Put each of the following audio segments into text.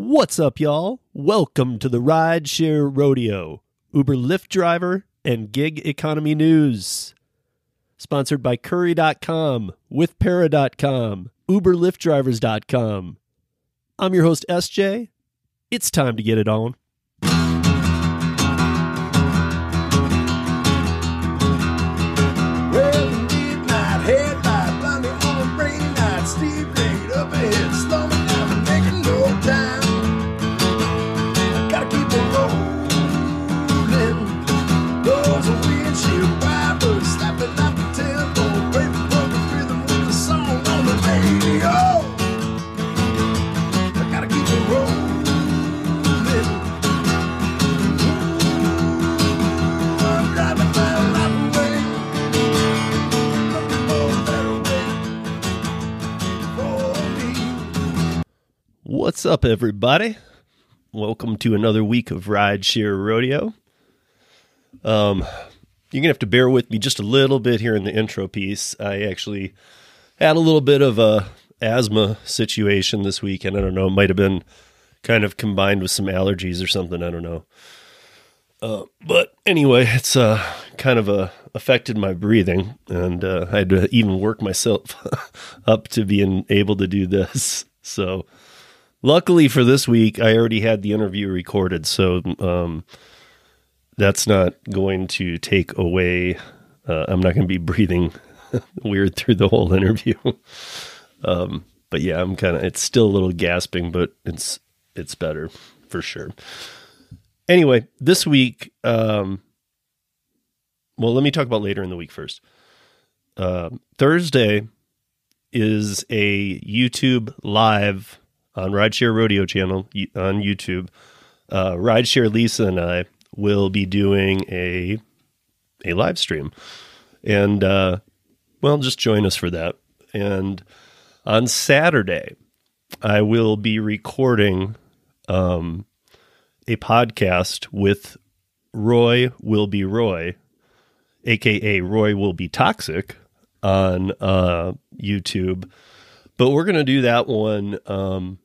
What's up, y'all? Welcome to the Rideshare Rodeo, Uber Lyft driver and gig economy news. Sponsored by Curry.com, WithPara.com, UberLiftDrivers.com. I'm your host, SJ. It's time to get it on. What's up, everybody? Welcome to another week of Rideshare Rodeo. Um, you're gonna have to bear with me just a little bit here in the intro piece. I actually had a little bit of a asthma situation this weekend. I don't know, it might have been kind of combined with some allergies or something. I don't know. Uh, but anyway, it's uh, kind of uh, affected my breathing, and uh, I had to even work myself up to being able to do this. So, luckily for this week, I already had the interview recorded, so um, that's not going to take away. Uh, I'm not going to be breathing weird through the whole interview. um, but yeah, I'm kind of. It's still a little gasping, but it's it's better for sure. Anyway, this week, um, well, let me talk about later in the week first. Um Thursday is a YouTube live on Rideshare Rodeo channel on YouTube. Uh, Rideshare Lisa and I will be doing a a live stream, and uh, well, just join us for that. And on Saturday, I will be recording um, a podcast with Roy will be Roy, aka Roy will be toxic on uh, YouTube. But we're gonna do that one um,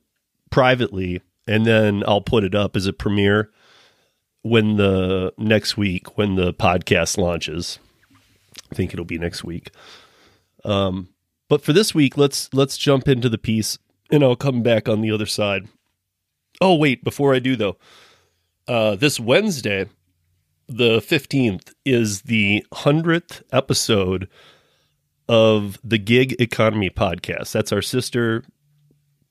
privately, and then I'll put it up as a premiere when the next week when the podcast launches. I think it'll be next week. Um, but for this week, let's let's jump into the piece, and I'll come back on the other side. Oh wait, before I do though, uh, this Wednesday, the fifteenth, is the hundredth episode of the Gig Economy podcast. That's our sister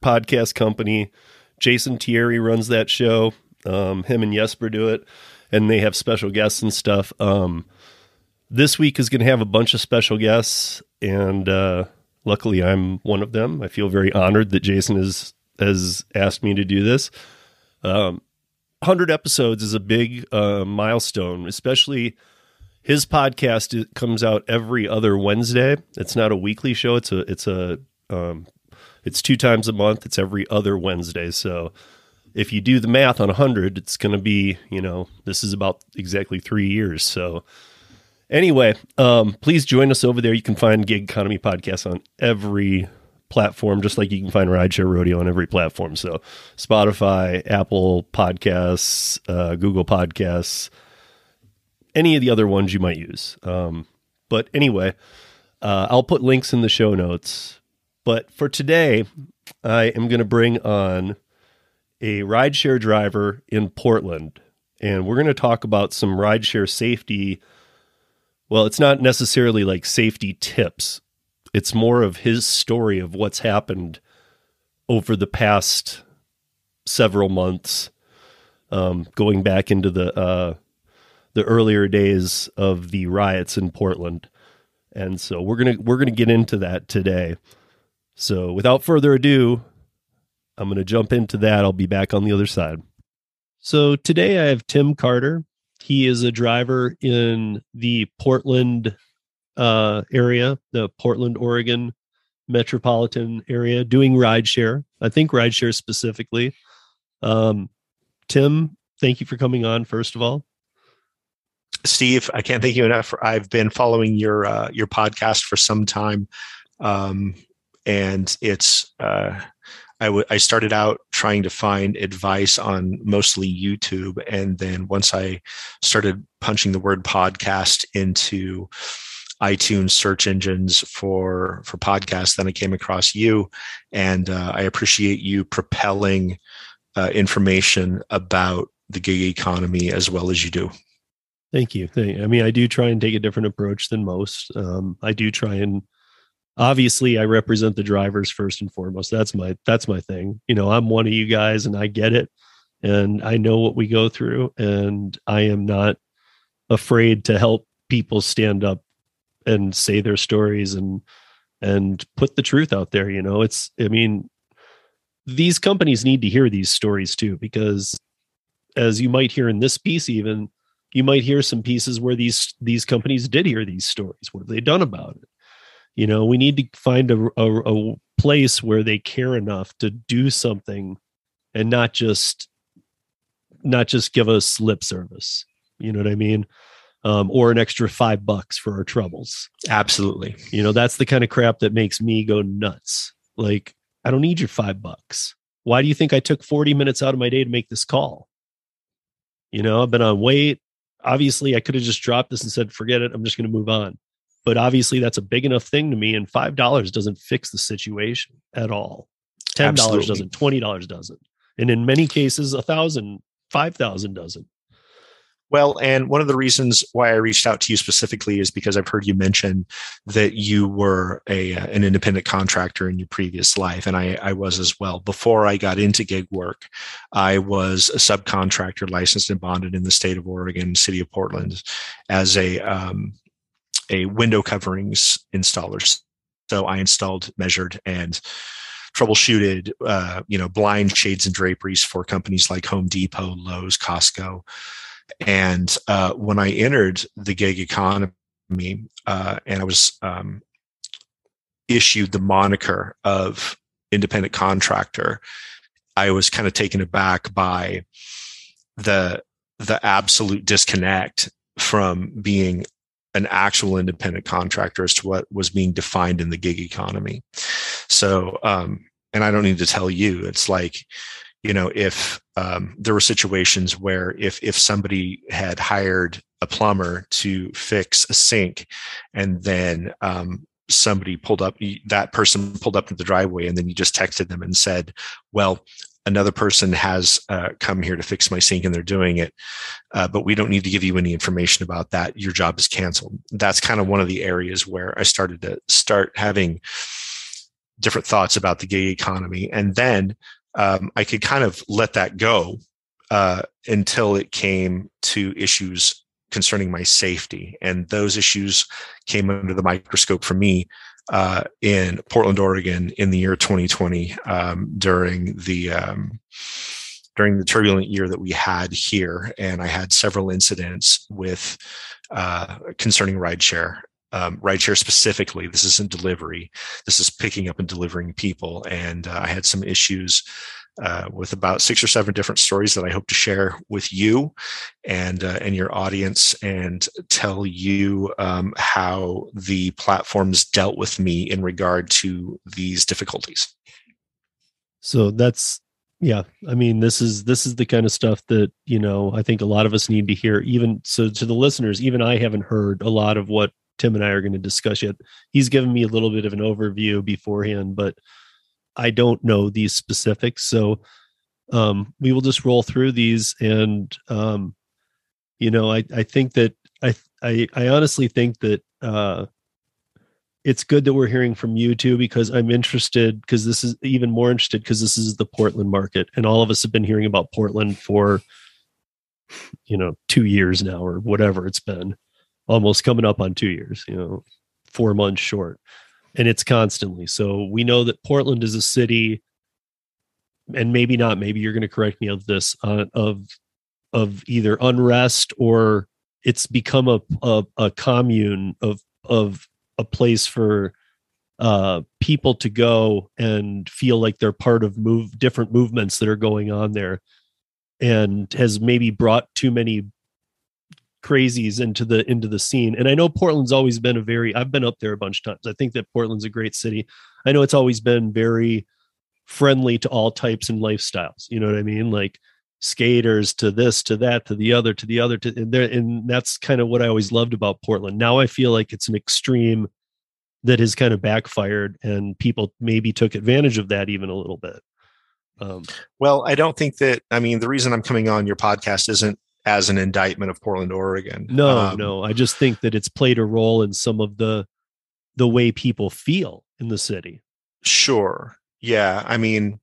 podcast company. Jason Thierry runs that show. Um, him and Jesper do it, and they have special guests and stuff. Um, this week is going to have a bunch of special guests, and uh, luckily I'm one of them. I feel very honored that Jason is, has asked me to do this. Um, 100 episodes is a big uh, milestone, especially his podcast comes out every other Wednesday. It's not a weekly show. It's a it's a um, it's two times a month. It's every other Wednesday. So if you do the math on 100, it's going to be, you know, this is about exactly 3 years. So anyway, um, please join us over there. You can find Gig Economy Podcast on every platform, just like you can find Rideshare Rodeo on every platform. So Spotify, Apple Podcasts, uh, Google Podcasts, any of the other ones you might use. Um, but anyway, uh, I'll put links in the show notes. But for today, I am going to bring on a rideshare driver in Portland, and we're going to talk about some rideshare safety. Well, it's not necessarily like safety tips, it's more of his story of what's happened over the past several months, um, going back into the uh, the earlier days of the riots in Portland. And so we're gonna we're gonna get into that today. So without further ado, I'm gonna jump into that. I'll be back on the other side. So today I have Tim Carter. He is a driver in the Portland uh, area, the Portland, Oregon metropolitan area, doing rideshare. I think rideshare specifically. Um, Tim, thank you for coming on. First of all, Steve, I can't thank you enough. I've been following your uh, your podcast for some time, um, and it's uh, I, w- I started out trying to find advice on mostly YouTube. And then once I started punching the word podcast into iTunes search engines for for podcasts, then I came across you, and uh, I appreciate you propelling uh, information about the gig economy as well as you do. Thank you. I mean, I do try and take a different approach than most. Um, I do try and obviously I represent the drivers first and foremost. That's my that's my thing. You know, I'm one of you guys and I get it and I know what we go through and I am not afraid to help people stand up and say their stories and and put the truth out there, you know. It's I mean these companies need to hear these stories too because as you might hear in this piece even you might hear some pieces where these these companies did hear these stories what have they done about it you know we need to find a, a, a place where they care enough to do something and not just not just give us lip service you know what i mean? Um, or an extra five bucks for our troubles. Absolutely. you know that's the kind of crap that makes me go nuts. Like i don't need your five bucks. Why do you think i took 40 minutes out of my day to make this call? You know i've been on wait. Obviously i could have just dropped this and said forget it. I'm just going to move on but obviously that's a big enough thing to me and five dollars doesn't fix the situation at all ten dollars Absolutely. doesn't twenty dollars doesn't and in many cases a thousand five thousand doesn't Well, and one of the reasons why I reached out to you specifically is because I've heard you mention that you were a uh, an independent contractor in your previous life, and I, I was as well. Before I got into gig work, I was a subcontractor licensed and bonded in the state of Oregon, city of Portland, as a um, a window coverings installer. So I installed, measured, and troubleshooted, uh, you know, blind shades and draperies for companies like Home Depot, Lowe's, Costco. And uh, when I entered the gig economy, uh, and I was um, issued the moniker of independent contractor, I was kind of taken aback by the the absolute disconnect from being an actual independent contractor as to what was being defined in the gig economy. So, um, and I don't need to tell you, it's like, you know, if um, there were situations where if if somebody had hired a plumber to fix a sink, and then um, somebody pulled up, that person pulled up to the driveway, and then you just texted them and said, "Well, another person has uh, come here to fix my sink and they're doing it uh, but we don't need to give you any information about that. Your job is canceled. That's kind of one of the areas where i started to start having different thoughts about the gig economy. And then um, i could kind of let that go uh, until it came to issues concerning my safety. And those issues came under the microscope for me uh, in Portland, Oregon, in the year 2020 um, during the um, during the turbulent year that we had here, and I had several incidents with uh, concerning rideshare. Um, rideshare specifically, this isn't delivery. This is picking up and delivering people, and uh, I had some issues uh, with about six or seven different stories that I hope to share with you and uh, and your audience, and tell you um, how the platforms dealt with me in regard to these difficulties. so that's yeah i mean this is this is the kind of stuff that you know i think a lot of us need to hear even so to the listeners even i haven't heard a lot of what tim and i are going to discuss yet he's given me a little bit of an overview beforehand but i don't know these specifics so um we will just roll through these and um you know i i think that i i i honestly think that uh it's good that we're hearing from you too because I'm interested because this is even more interested because this is the Portland market and all of us have been hearing about Portland for you know 2 years now or whatever it's been almost coming up on 2 years you know 4 months short and it's constantly. So we know that Portland is a city and maybe not maybe you're going to correct me of this uh, of of either unrest or it's become a, a a commune of of a place for uh people to go and feel like they're part of move different movements that are going on there and has maybe brought too many crazies into the into the scene and i know portland's always been a very i've been up there a bunch of times i think that portland's a great city i know it's always been very friendly to all types and lifestyles. You know what I mean? Like skaters to this to that to the other to the other to and there and that's kind of what I always loved about Portland. Now I feel like it's an extreme that has kind of backfired and people maybe took advantage of that even a little bit. Um, well, I don't think that. I mean, the reason I'm coming on your podcast isn't as an indictment of Portland, Oregon. No, um, no. I just think that it's played a role in some of the the way people feel in the city. Sure. Yeah. I mean,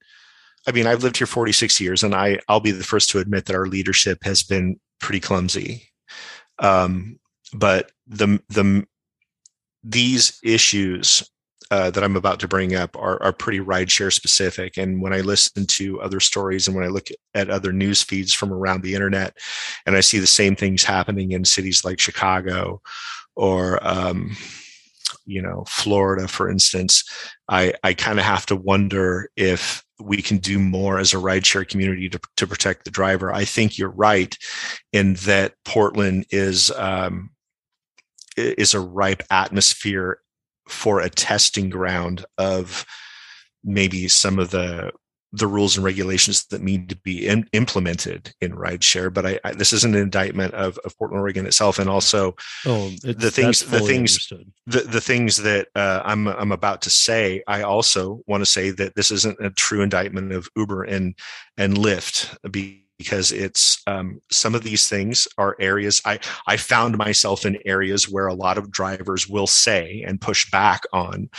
I mean, I've lived here 46 years, and I I'll be the first to admit that our leadership has been pretty clumsy. Um, but the the these issues uh, that I'm about to bring up are, are pretty rideshare specific. And when I listen to other stories and when I look at other news feeds from around the internet, and I see the same things happening in cities like Chicago or um, you know Florida, for instance, I I kind of have to wonder if we can do more as a rideshare community to, to protect the driver. I think you're right in that Portland is um, is a ripe atmosphere for a testing ground of maybe some of the the rules and regulations that need to be in, implemented in rideshare. But I, I, this is an indictment of, of Portland, Oregon itself, and also oh, the things, the things, the, the things that uh, I'm I'm about to say. I also want to say that this isn't a true indictment of Uber and and Lyft because it's um, some of these things are areas I I found myself in areas where a lot of drivers will say and push back on.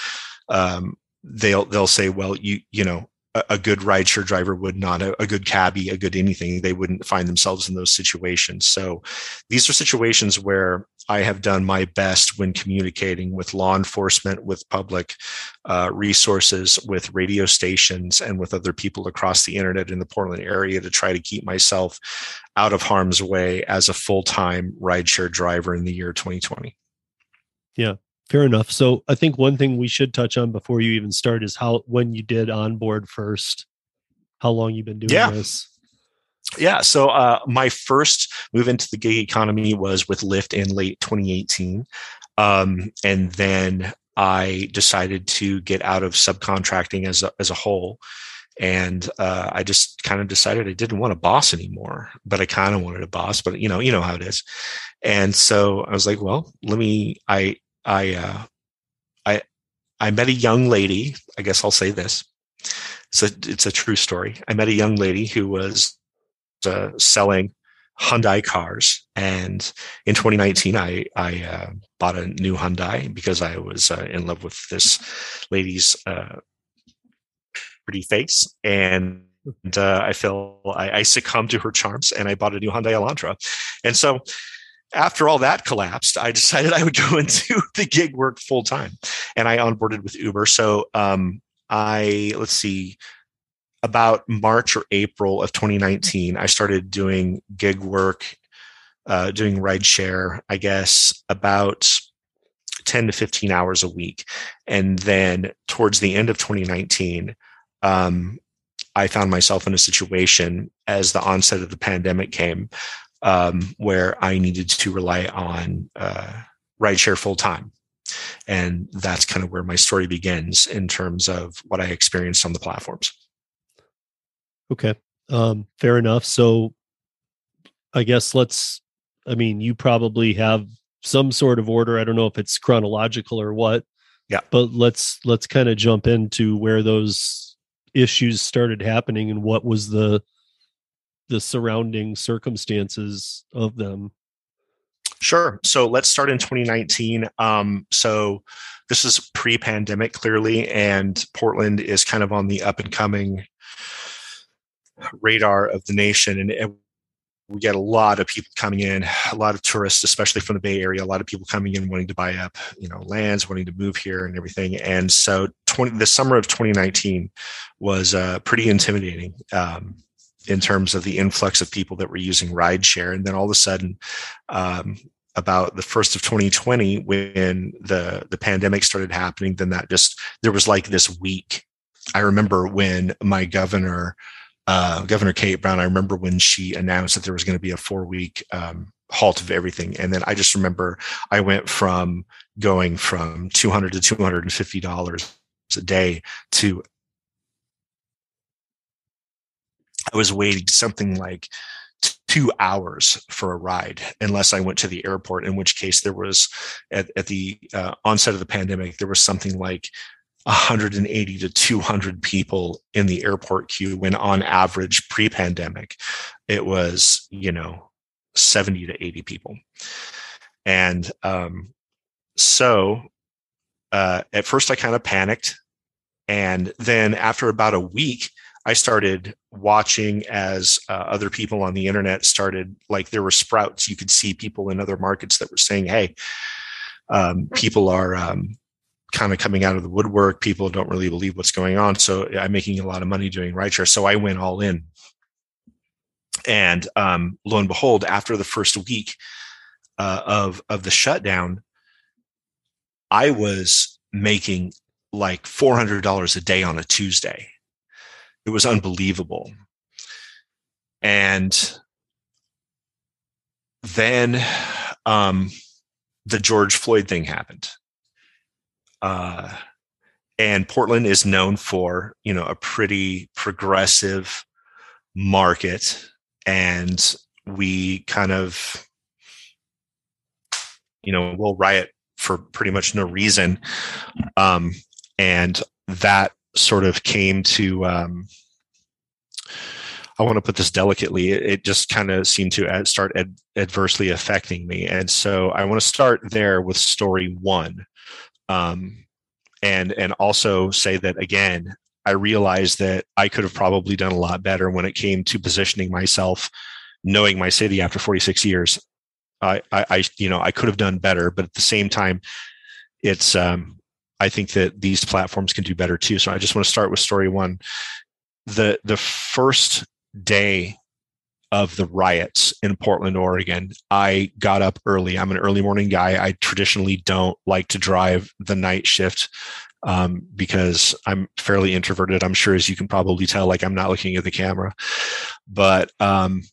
Um, they'll they'll say, well, you you know, a, good rideshare driver would not, a, a, good cabbie, a good anything. They wouldn't find themselves in those situations. So these are situations where I have done my best when communicating with law enforcement, with public uh, resources, with radio stations, and with other people across the internet in the Portland area to try to keep myself out of harm's way as a full time rideshare driver in the year 2020. Yeah, Fair enough. So I think one thing we should touch on before you even start is how when you did onboard first, how long you've been doing yeah. this. Yeah. So uh, my first move into the gig economy was with Lyft in late 2018. Um, and then I decided to get out of subcontracting as a, as a whole. And uh, I just kind of decided I didn't want a boss anymore, but I kind of wanted a boss. But you know, you know how it is. And so I was like, well, let me. I I uh, I I met a young lady. I guess I'll say this. So it's a true story. I met a young lady who was uh, selling Hyundai cars, and in 2019, I I uh, bought a new Hyundai because I was uh, in love with this lady's uh, pretty face, and uh, I feel I, I, succumbed to her charms, and I bought a new Hyundai Elantra, and so after all that collapsed, I decided I would go into the gig work full time, and I onboarded with Uber. So um, I let's see, about March or April of 2019, I started doing gig work, uh, doing rideshare. I guess about 10 to 15 hours a week, and then towards the end of 2019. Um, I found myself in a situation as the onset of the pandemic came um, where I needed to rely on uh, rideshare full time. And that's kind of where my story begins in terms of what I experienced on the platforms. Okay. Um, fair enough. So I guess let's, I mean, you probably have some sort of order. I don't know if it's chronological or what. Yeah. But let's let's kind of jump into where those issues started happening and what was the the surrounding circumstances of them Sure. So let's start in 2019. Um, so this is pre-pandemic, clearly, and Portland is kind of on the up and coming radar of the nation, and we get a lot of people coming in, a lot of tourists, especially from the Bay Area. A lot of people coming in wanting to buy up, you know, lands, wanting to move here, and everything. And so, 20, the summer of 2019 was uh, pretty intimidating. Um, in terms of the influx of people that were using rideshare. And then all of a sudden, um, about the first of 2020, when the the pandemic started happening, then that just there was like this week. I remember when my governor, uh, Governor Kate Brown, I remember when she announced that there was going to be a four week um, halt of everything, and then I just remember I went from going from 200 to 250 dollars a day to I was waiting something like two hours for a ride, unless I went to the airport. In which case, there was at, at the uh, onset of the pandemic, there was something like 180 to 200 people in the airport queue. When on average, pre-pandemic, it was you know 70 to 80 people, and um, so uh, at first I kind of panicked. And then after about a week, I started watching as uh, other people on the internet started, like there were sprouts. You could see people in other markets that were saying, hey, um, people are um, kind of coming out of the woodwork. People don't really believe what's going on. So I'm making a lot of money doing rideshare. So I went all in. And um, lo and behold, after the first week uh, of, of the shutdown, I was making like $400 a day on a Tuesday. It was unbelievable. And then um, the George Floyd thing happened. Uh, and Portland is known for, you know, a pretty progressive market. And we kind of, you know, will riot for pretty much no reason. Um, and that sort of came to, um, I want to put this delicately, it, it just kind of seemed to ad, start ad, adversely affecting me. And so I want to start there with story one. Um, and, and also say that again, I realized that I could have probably done a lot better when it came to positioning myself, knowing my city after 46 years I, I, you know, I could have done better, but at the same time, it's, um, I think that these platforms can do better too. So I just want to start with story one. The, the first day of the riots in Portland, Oregon, I got up early. I'm an early morning guy. I traditionally don't like to drive the night shift um, because I'm fairly introverted. I'm sure, as you can probably tell, like I'm not looking at the camera. But um,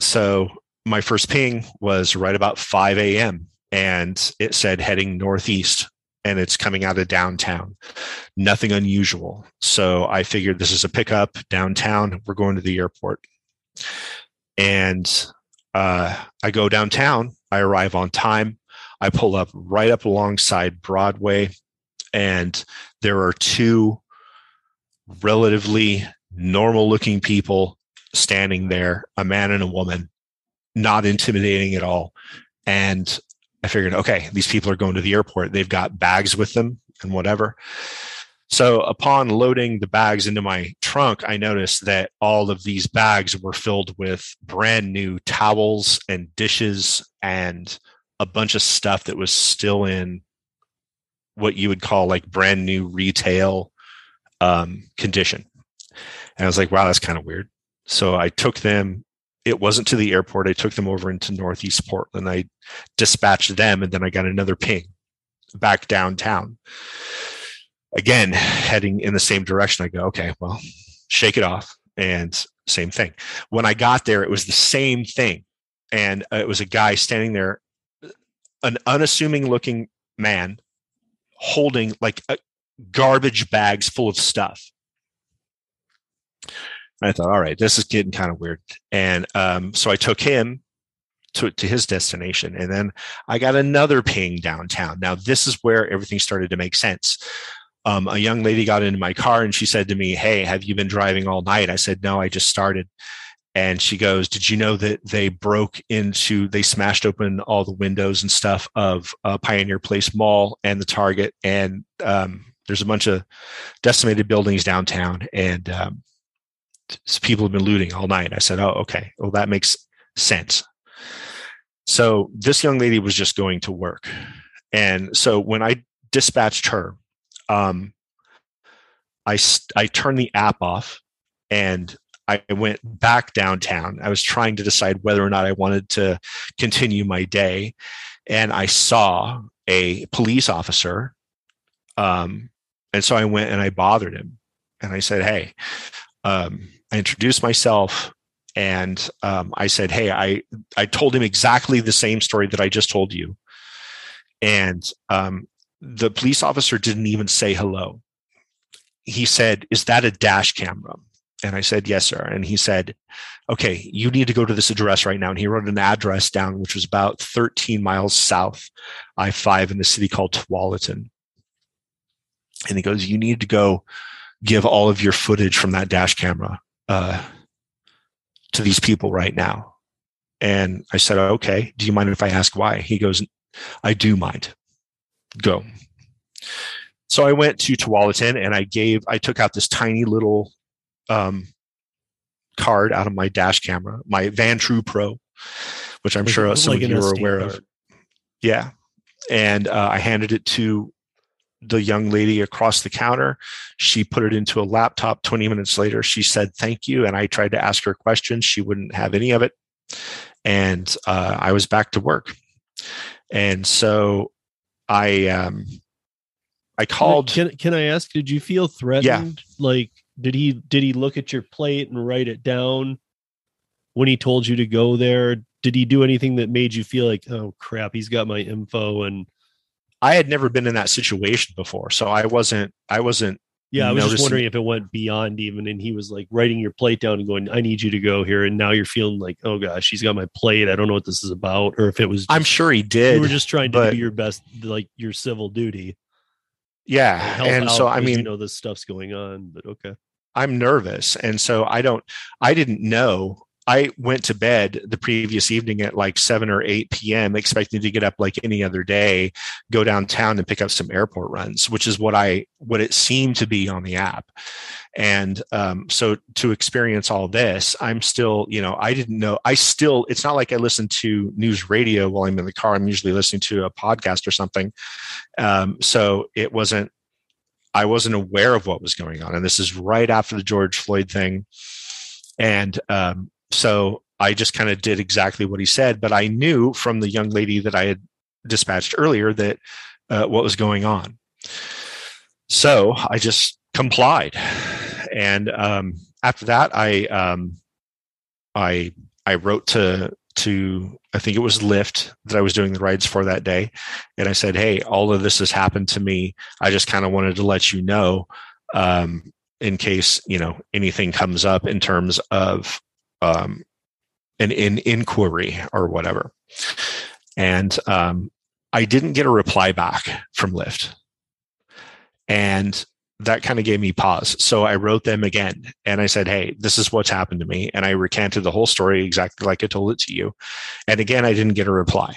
so my first ping was right about 5 a.m. and it said heading northeast and it's coming out of downtown. Nothing unusual. So I figured this is a pickup downtown. We're going to the airport. And uh, I go downtown. I arrive on time. I pull up right up alongside Broadway, and there are two relatively normal looking people standing there a man and a woman not intimidating at all. And I figured, okay, these people are going to the airport. They've got bags with them and whatever. So upon loading the bags into my trunk, I noticed that all of these bags were filled with brand new towels and dishes and a bunch of stuff that was still in what you would call like brand new retail um, condition. And I was like, wow, that's kind of weird. So I took them it wasn't to the airport. I took them over into Northeast Portland. I dispatched them and then I got another ping back downtown. Again, heading in the same direction. I go, okay, well, shake it off. And same thing. When I got there, it was the same thing. And uh, it was a guy standing there, an unassuming looking man holding like garbage bags full of stuff. I thought, all right, this is getting kind of weird. And um, so I took him to, to his destination. And then I got another ping downtown. Now, this is where everything started to make sense. Um, a young lady got into my car and she said to me, Hey, have you been driving all night? I said, No, I just started. And she goes, Did you know that they broke into, they smashed open all the windows and stuff of uh, Pioneer Place Mall and the Target? And um, there's a bunch of decimated buildings downtown. And um, people have been looting all night. I said, oh, okay. Well, that makes sense. So this young lady was just going to work. And so when I dispatched her, um, I, I turned the app off and I went back downtown. I was trying to decide whether or not I wanted to continue my day. And I saw a police officer. Um, and so I went and I bothered him and I said, Hey, um, I introduced myself and um, I said, "Hey, I I told him exactly the same story that I just told you," and um, the police officer didn't even say hello. He said, "Is that a dash camera?" And I said, Yes, sir. And he said, Okay, you need to go to this address right now. And he wrote an address down, which was about 13 miles south, I 5 in a city called Tualatin. And he goes, You need to go give all of your footage from that dash camera uh, to these people right now. And I said, Okay, do you mind if I ask why? He goes, I do mind. Go. So I went to Tualatin and I gave, I took out this tiny little um, card out of my dash camera, my Vantrue Pro, which I'm Like- sure some like of you are aware of. card. Yeah. And uh, I handed it to the young lady across the counter. She put it into a laptop. 20 minutes later, she said, Thank you. And I tried to ask her questions. She wouldn't have any of it. And uh, I was back to work. And so I, um, I called. Can can I ask? Did you feel threatened? Like, did he did he look at your plate and write it down when he told you to go there? Did he do anything that made you feel like, oh crap, he's got my info? And I had never been in that situation before. So I wasn't, I wasn't yeah, I was just wondering if it went beyond even, and he was like writing your plate down and going, "I need you to go here," and now you're feeling like, oh gosh, he's got my plate. I don't know what this is about, or if it was, I'm sure he did. you were just trying to but- do your best, like your civil duty. yeah. And so, I because you mean, know this stuff's going on, but okay. I'm nervous. And so I don't, I didn't know. I went to bed the previous evening at like 7 or 8 p.m., expecting to get up like any other day, go downtown and pick up some airport runs, which is what I, what it seemed to be on the app. And um, so to experience all this, I'm still, you know, I didn't know. I still, it's not like I listen to news radio while I'm in the car. I'm usually listening to a podcast or something. Um, so it wasn't, I wasn't aware of what was going on. And this is right after the George Floyd thing. And um, so I just kind of did exactly what he said. But I knew from the young lady that I had dispatched earlier that uh, what was going on. So I just complied. And um, after that, I um, I I wrote to to I think it was Lyft that I was doing the rides for that day, and I said, "Hey, all of this has happened to me. I just kind of wanted to let you know, um, in case you know anything comes up in terms of um, an in inquiry or whatever." And um, I didn't get a reply back from Lyft, and that kind of gave me pause. So I wrote them again and I said, Hey, this is what's happened to me. And I recanted the whole story exactly like I told it to you. And again, I didn't get a reply.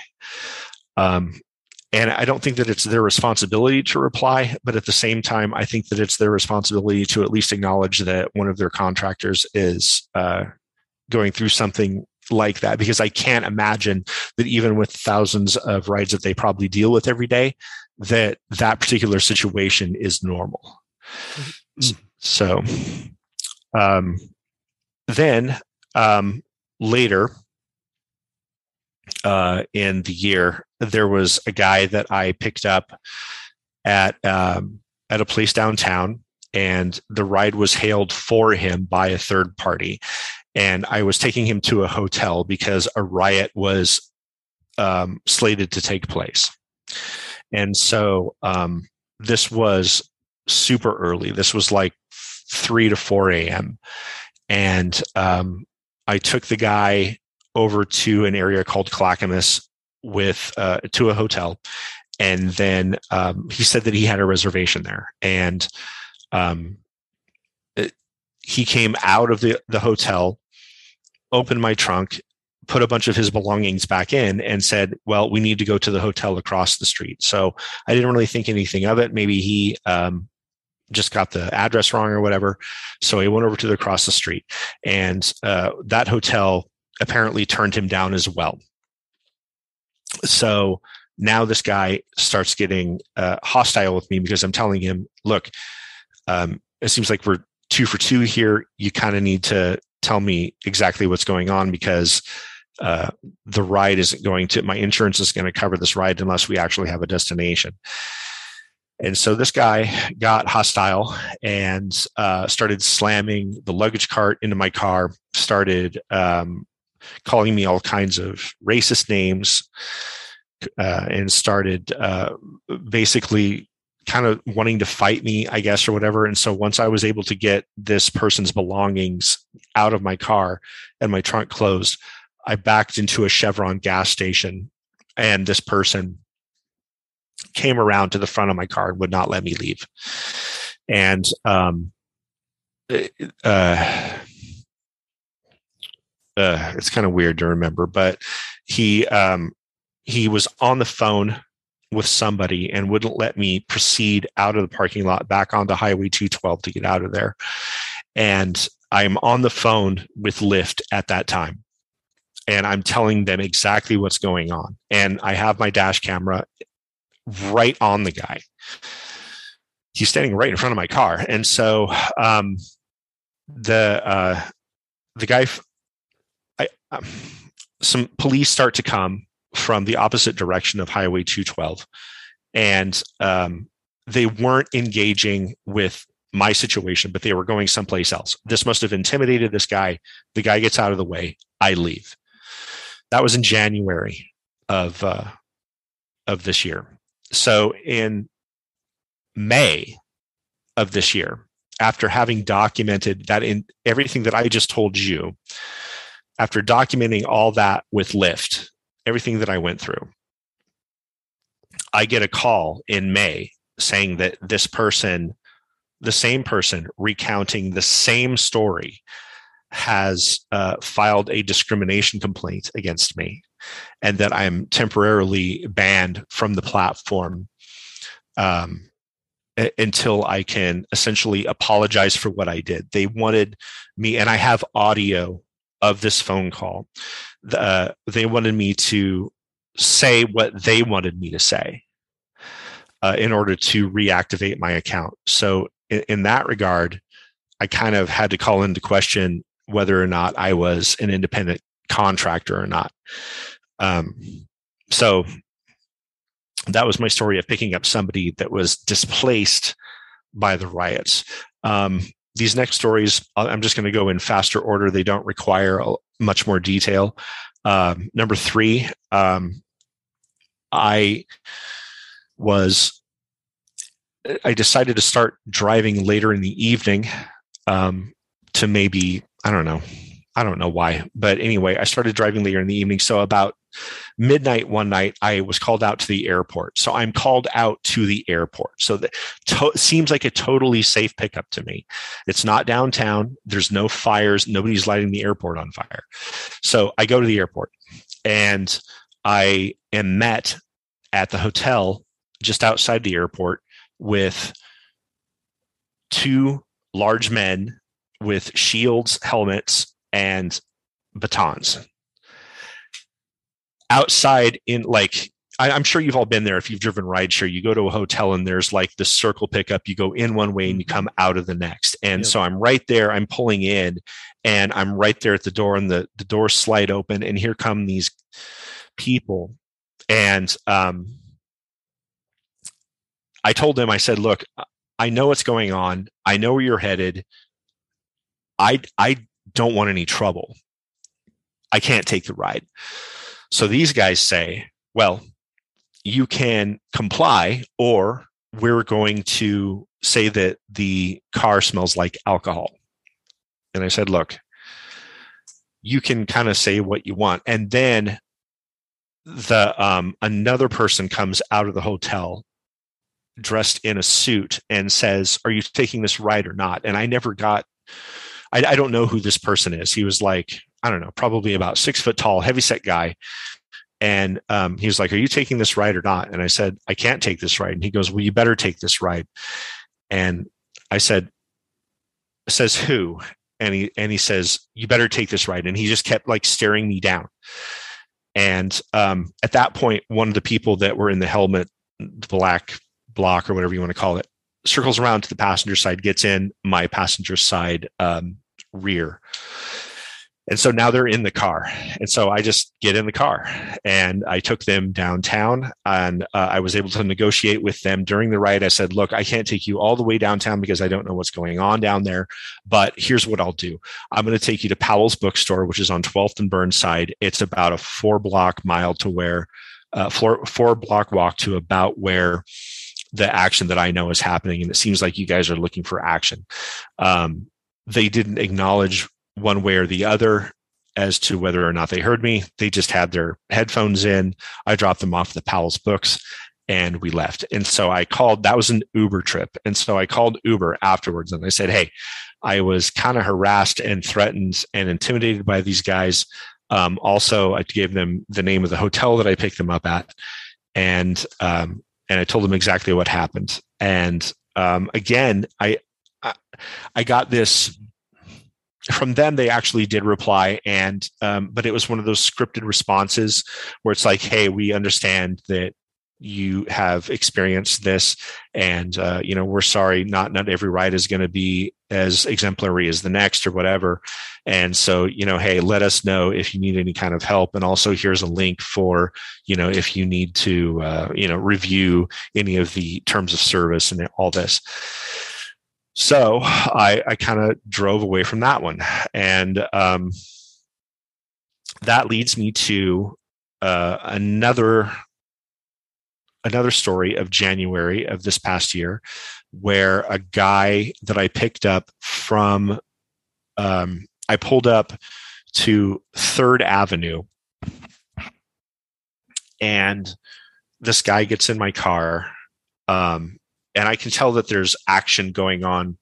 Um, and I don't think that it's their responsibility to reply, but at the same time, I think that it's their responsibility to at least acknowledge that one of their contractors is uh, going through something like that. Because I can't imagine that even with thousands of rides that they probably deal with every day, that that particular situation is normal. So, um, then um, later uh, in the year, there was a guy that I picked up at um, at a place downtown, and the ride was hailed for him by a third party, and I was taking him to a hotel because a riot was um, slated to take place, and so um, this was super early. This was like three to four a.m. And um, I took the guy over to an area called Clackamas with uh, to a hotel, and then um, he said that he had a reservation there, and um, it, he came out of the the hotel, opened my trunk. Put a bunch of his belongings back in and said, "Well, we need to go to the hotel across the street." So I didn't really think anything of it. Maybe he um, just got the address wrong or whatever. So he went over to the across the street, and uh, that hotel apparently turned him down as well. So now this guy starts getting uh, hostile with me because I'm telling him, "Look, um, it seems like we're two for two here. You kind of need to tell me exactly what's going on because." Uh, the ride isn't going to my insurance is going to cover this ride unless we actually have a destination and so this guy got hostile and uh, started slamming the luggage cart into my car, started um, calling me all kinds of racist names, uh, and started uh, basically kind of wanting to fight me, I guess, or whatever. And so once I was able to get this person's belongings out of my car and my trunk closed, I backed into a Chevron gas station and this person came around to the front of my car and would not let me leave. And um, uh, uh, it's kind of weird to remember, but he um, he was on the phone with somebody and wouldn't let me proceed out of the parking lot back onto Highway 212 to get out of there. And I'm on the phone with Lyft at that time. And I'm telling them exactly what's going on. And I have my dash camera right on the guy. He's standing right in front of my car. And so um, the uh, the guy, I, um, some police start to come from the opposite direction of Highway 212. And um, they weren't engaging with my situation, but they were going someplace else. This must have intimidated this guy. The guy gets out of the way. I leave. That was in January of uh, of this year. So in May of this year, after having documented that in everything that I just told you, after documenting all that with Lyft, everything that I went through, I get a call in May saying that this person, the same person recounting the same story, has uh, filed a discrimination complaint against me and that I'm temporarily banned from the platform um, until I can essentially apologize for what I did. They wanted me, and I have audio of this phone call. Uh, they wanted me to say what they wanted me to say uh, in order to reactivate my account. So, in, in that regard, I kind of had to call into question whether or not I was an independent contractor or not. Um, so that was my story of picking up somebody that was displaced by the riots. Um, these next stories, I'm just going to go in faster order. They don't require much more detail. Um, number three, um, I was, I decided to start driving later in the evening um, to maybe, I don't know, I don't know why, but anyway, I started driving later in the evening. So about midnight one night, I was called out to the airport. So I'm called out to the airport. So that to- seems like a totally safe pickup to me. It's not downtown. There's no fires. Nobody's lighting the airport on fire. So I go to the airport and I am met at the hotel just outside the airport with two large men with shields, helmets, and batons. Outside in like I, am sure you've all been there if you've driven rideshare. You go to a hotel and there's like the circle pickup. You go in one way and you mm-hmm. come out of the next. And yeah. so I'm right there. I'm pulling in and I'm right there at the door and the, the doors slide open and here come these people. And um, I told them, I said, look, I know what's going on. I know where you're headed. I, I don't want any trouble. I can't take the ride. So these guys say, well, you can comply or we're going to say that the car smells like alcohol. And I said, look, you can kind of say what you want. And then the um, another person comes out of the hotel dressed in a suit and says, Are you taking this ride or not? And I never got I, I don't know who this person is. He was like, I don't know, probably about six foot tall, heavy set guy. And um, he was like, Are you taking this ride or not? And I said, I can't take this ride. And he goes, Well, you better take this ride. And I said, Says who? And he and he says, You better take this ride. And he just kept like staring me down. And um, at that point, one of the people that were in the helmet, the black bloc or whatever you want to call it, circles around to the passenger side, gets in my passenger side um, rear. And so now they're in the car. And so I just get in the car and I took them downtown and uh, I was able to negotiate with them during the ride. I said, look, I can't take you all the way downtown because I don't know what's going on down there. But here's what I'll do I'm going to take you to Powell's bookstore, which is on 12th and Burnside. It's about a four block mile to where, uh, four, four block walk to about where the action that I know is happening, and it seems like you guys are looking for action. Um, they didn't acknowledge one way or the other as to whether or not they heard me. They just had their headphones in. I dropped them off the Powell's books and we left. And so I called, that was an Uber trip. And so I called Uber afterwards and I said, Hey, I was kind of harassed and threatened and intimidated by these guys. Um, also, I gave them the name of the hotel that I picked them up at. And, um, and I told them exactly what happened. And um, again, I, I, I got this from them they actually did reply and um, but it was one of those scripted responses where it's like hey we understand that you have experienced this and uh, you know we're sorry not not every ride is going to be as exemplary as the next or whatever. And so you know hey let us know if you need any kind of help and also here's a link for you know if you need to uh, you know review any of the terms of service and all this so I, I kind of drove away from that one. And um, that leads me to uh, another another story of January of this past year, where a guy that I picked up from, um, I pulled up to Third Avenue, and this guy gets in my car, um, and I can tell that there's action going on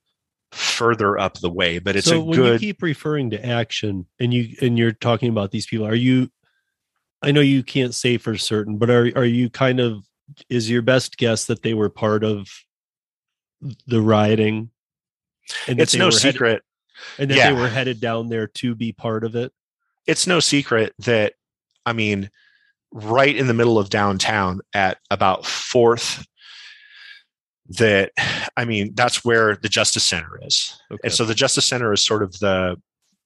further up the way but it's so a when good you keep referring to action and you and you're talking about these people are you i know you can't say for certain but are are you kind of is your best guess that they were part of the rioting? And it's no secret headed, and that yeah. they were headed down there to be part of it? It's no secret that i mean right in the middle of downtown at about fourth that i mean that's where the justice center is okay. and so the justice center is sort of the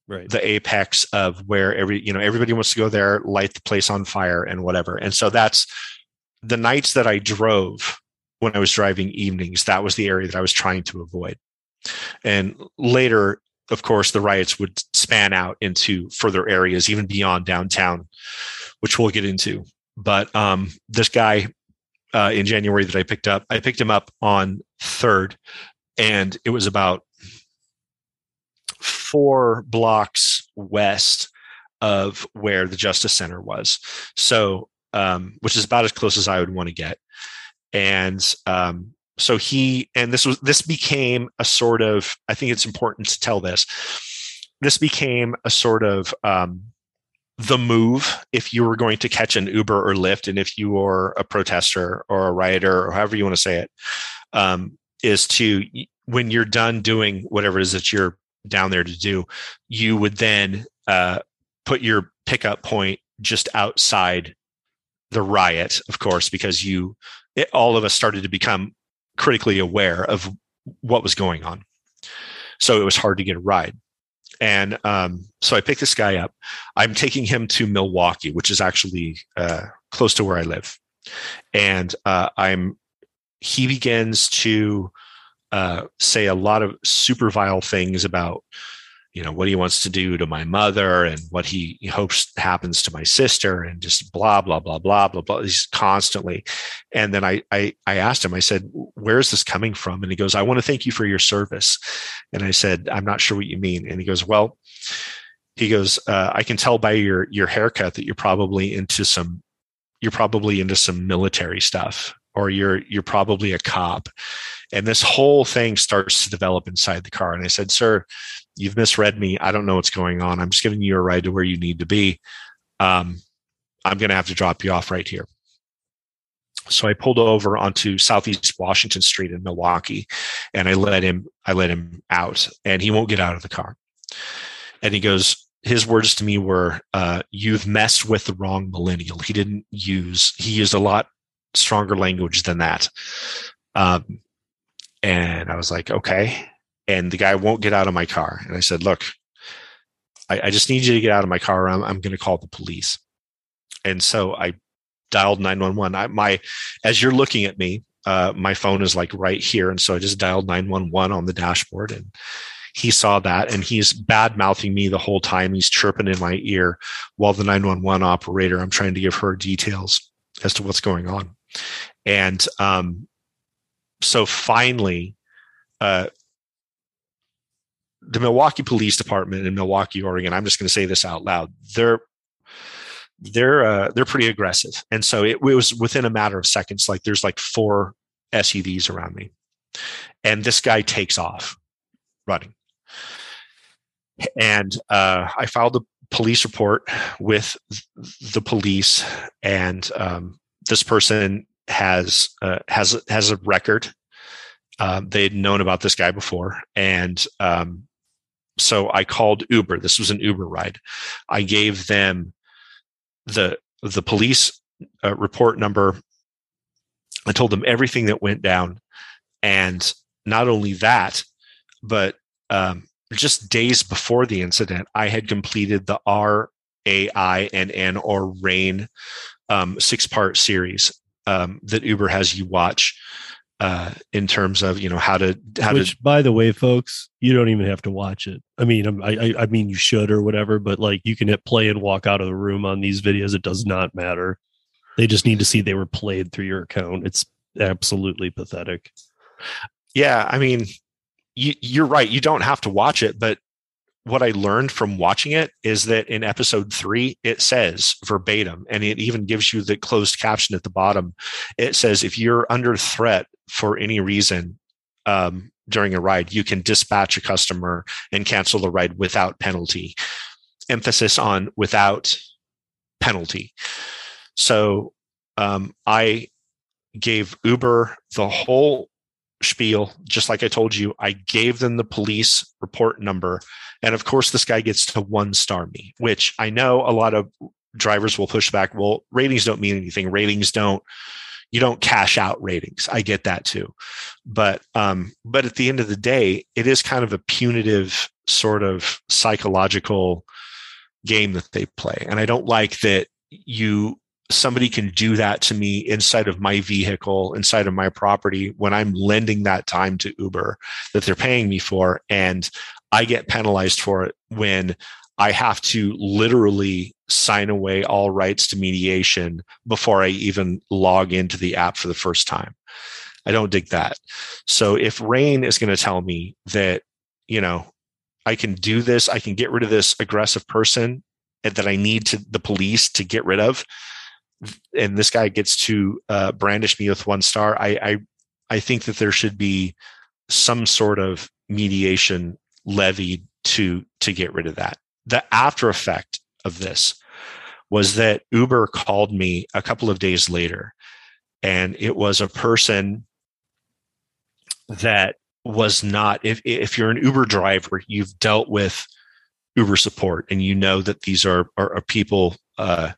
right. the apex of where every you know everybody wants to go there light the place on fire and whatever and so that's the nights that i drove when i was driving evenings that was the area that i was trying to avoid and later of course the riots would span out into further areas even beyond downtown which we'll get into but um, this guy uh, in January that I picked up. I picked him up on third, and it was about four blocks west of where the Justice Center was. So, um, which is about as close as I would want to get. And um, so he, and this was, this became a sort of, I think it's important to tell this. This became a sort of um, the move if you were going to catch an Uber or Lyft, and if you were a protester or a rioter or however you want to say it, um, is to when you're done doing whatever it is that you're down there to do, you would then uh, put your pickup point just outside the riot, of course, because you it, all of us started to become critically aware of what was going on. So it was hard to get a ride. And um, so I picked this guy up. I'm taking him to Milwaukie, which is actually uh, close to where I live. And uh, I'm he begins to uh, say a lot of super vile things about you know what he wants to do to my mother and what he hopes happens to my sister and just blah blah blah blah blah blah he's constantly. And then I, I i asked him i said where is this coming from? And he goes i want to thank you for your service. And i said i'm not sure what you mean. And he goes well he goes uh, i can tell by your your haircut that you're probably into some you're probably into some military stuff or you're you're probably a cop. And this whole thing starts to develop inside the car. And i said sir you've misread me. I don't know what's going on. I'm just giving you a ride to where you need to be. Um, I'm going to have to drop you off right here. So I pulled over onto Southeast Washington Street in Milwaukie, and I let him. I let him out, and he won't get out of the car. And he goes. His words to me were, uh, "You've messed with the wrong millennial." He didn't use. He used a lot stronger language than that. Um, and I was like, "Okay." And the guy won't get out of my car. And I said, look, I, I just need you to get out of my car. I'm, I'm going to call the police. And so I dialed 911. I, my, as you're looking at me, uh, my phone is like right here. And so I just dialed 911 on the dashboard and he saw that and he's bad mouthing me the whole time. He's chirping in my ear while the 911 operator, I'm trying to give her details as to what's going on. And, um, so finally, uh, the Milwaukie Police Department in Milwaukie, Oregon. I'm just going to say this out loud. They're they're uh, they're pretty aggressive, and so it, it was within a matter of seconds. Like there's like four SUVs around me, and this guy takes off running, and uh, I filed a police report with the police, and um, this person has uh, has has a record. Um, they had known about this guy before, and um, so I called Uber. This was an Uber ride. I gave them the the police uh, report number. I told them everything that went down, and not only that, but um, just days before the incident, I had completed the R A I N N or RAINN um, six part series um, that Uber has you watch uh, in terms of you know how to how Which, to. by the way, folks, you don't even have to watch it. I mean, I, I, I mean, you should or whatever, but like you can hit play and walk out of the room on these videos. It does not matter. They just need to see they were played through your account. It's absolutely pathetic. Yeah, I mean, you, you're right. You don't have to watch it, but what I learned from watching it is that in episode three, it says verbatim, and it even gives you the closed caption at the bottom. It says, if you're under threat for any reason um, during a ride, you can dispatch a customer and cancel the ride without penalty. Emphasis on without penalty. So um, I gave Uber the whole spiel, just like I told you. I gave them the police report number. And of course, this guy gets to one star me, which I know a lot of drivers will push back. Well, ratings don't mean anything. Ratings don't, you don't cash out ratings. I get that too. But, um, but at the end of the day, it is kind of a punitive sort of psychological game that they play. And I don't like that you somebody can do that to me inside of my vehicle, inside of my property when I'm lending that time to Uber that they're paying me for. And I get penalized for it when I have to literally sign away all rights to mediation before I even log into the app for the first time. I don't dig that. So if RAINN is going to tell me that, you know, I can do this, I can get rid of this aggressive person that I need to the police to get rid of, and this guy gets to uh, brandish me with one star, I, I I think that there should be some sort of mediation levied to to get rid of that. The after effect of this was that Uber called me a couple of days later, and it was a person that was not if if you're an Uber driver, you've dealt with Uber support, and you know that these are are, are people. Uh,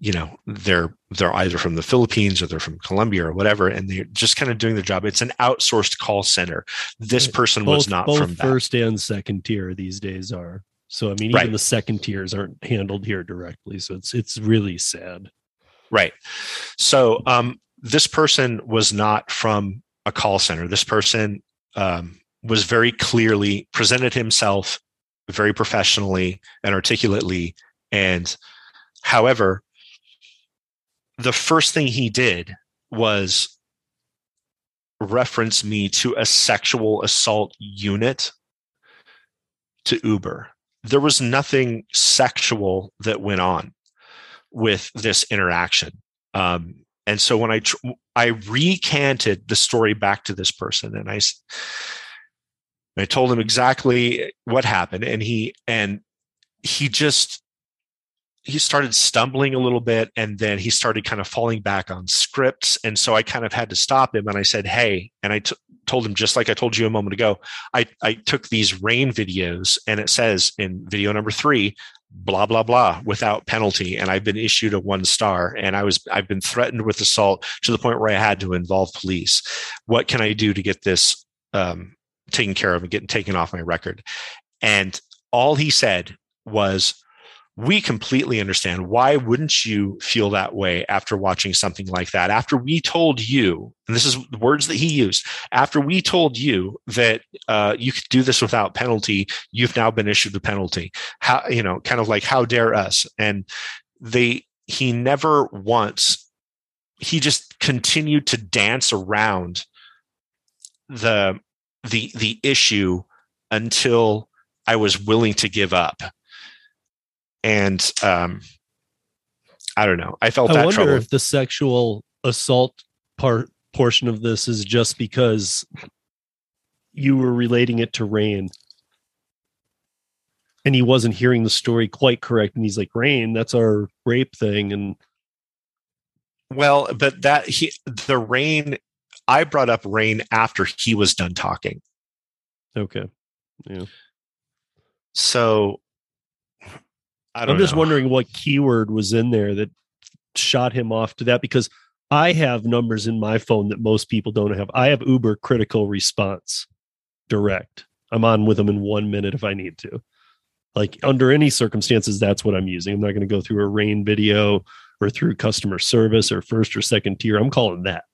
you know they're they're either from the Philippines or they're from Colombia or whatever, and they're just kind of doing their job. It's an outsourced call center. This person both, was not both from that. first and second tier these days are. So I mean, even Right. the second tiers aren't handled here directly. So it's it's really sad. Right. So um, this person was not from a call center. This person um, was very clearly presented himself very professionally and articulately. And however, the first thing he did was reference me to a sexual assault unit to Uber. There was nothing sexual that went on with this interaction. Um, and so when I tr- I recanted the story back to this person, and I I told him exactly what happened, and he and he just he started stumbling a little bit, and then he started kind of falling back on scripts, and so I kind of had to stop him, and I said, "Hey," and I t- told him just like I told you a moment ago. I I took these RAINN videos, and it says in video number three blah blah blah without penalty and i've been issued a one star and i was i've been threatened with assault to the point where i had to involve police what can i do to get this um, taken care of and getting taken off my record and all he said was we completely understand why wouldn't you feel that way after watching something like that? After we told you and this is the words that he used after we told you that uh, you could do this without penalty you've now been issued the penalty. How you know kind of like how dare us? And they he never once he just continued to dance around the the the issue until I was willing to give up. And um I don't know. I felt I that wonder trouble. if the sexual assault part portion of this is just because you were relating it to RAINN. And he wasn't hearing the story quite correct. And he's like, RAINN, that's our rape thing. And Well, but that he the RAINN I brought up RAINN after he was done talking. okay. Yeah. So I I'm just wondering what keyword was in there that shot him off to that because I have numbers in my phone that most people don't have. I have Uber critical response direct. I'm on with them in one minute if I need to. Like under any circumstances, that's what I'm using. I'm not going to go through a RAINN video or through customer service or first or second tier. I'm calling that.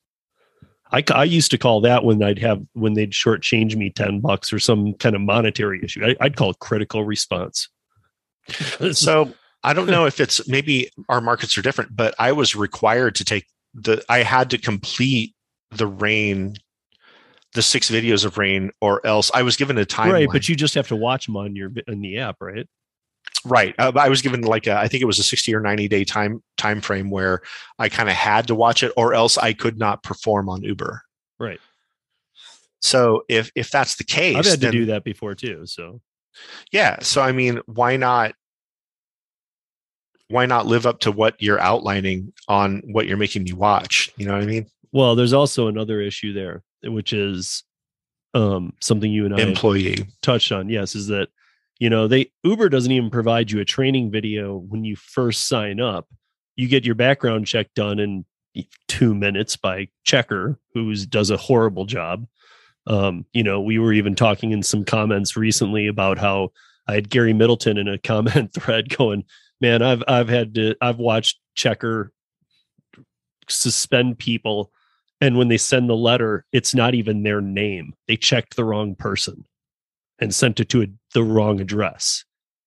I, I used to call that when I'd have when they'd shortchange me 10 bucks or some kind of monetary issue. I, I'd call it critical response. So I don't know if it's maybe our markets are different, but I was required to take the I had to complete the RAINN the six videos of RAINN or else I was given a timeline. right but you just have to watch them on your in the app right? Right uh, i was given like a, i think it was a 60 or 90 day time time frame where i kind of had to watch it or else i could not perform on uber. Right. So if if that's the case i've had to do that before too so yeah so i mean why not why not live up to what you're outlining on what you're making me watch you know what i mean? Well there's also another issue there which is um something you and i employee. touched on yes is that you know they uber doesn't even provide you a training video when you first sign up. You get your background check done in two minutes by Checkr who does a horrible job um you know we were even talking in some comments recently about how i had gary middleton in a comment thread going man i've i've had to i've watched Checkr suspend people and when they send the letter it's not even their name. They checked the wrong person and sent it to a, the wrong address.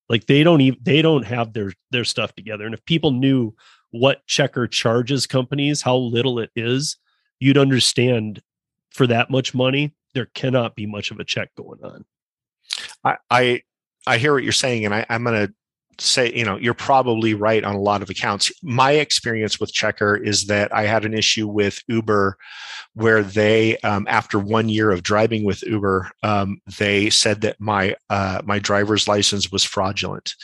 Like they don't even they don't have their their stuff together. And if people knew what Checkr charges companies how little it is you'd understand for that much money there cannot be much of a check going on I, I I hear what you're saying, and I, I'm going to say, you know, you're probably right on a lot of accounts. My experience with Checkr is that I had an issue with Uber, where they, um, after one year of driving with Uber, um, they said that my uh, my driver's license was fraudulent.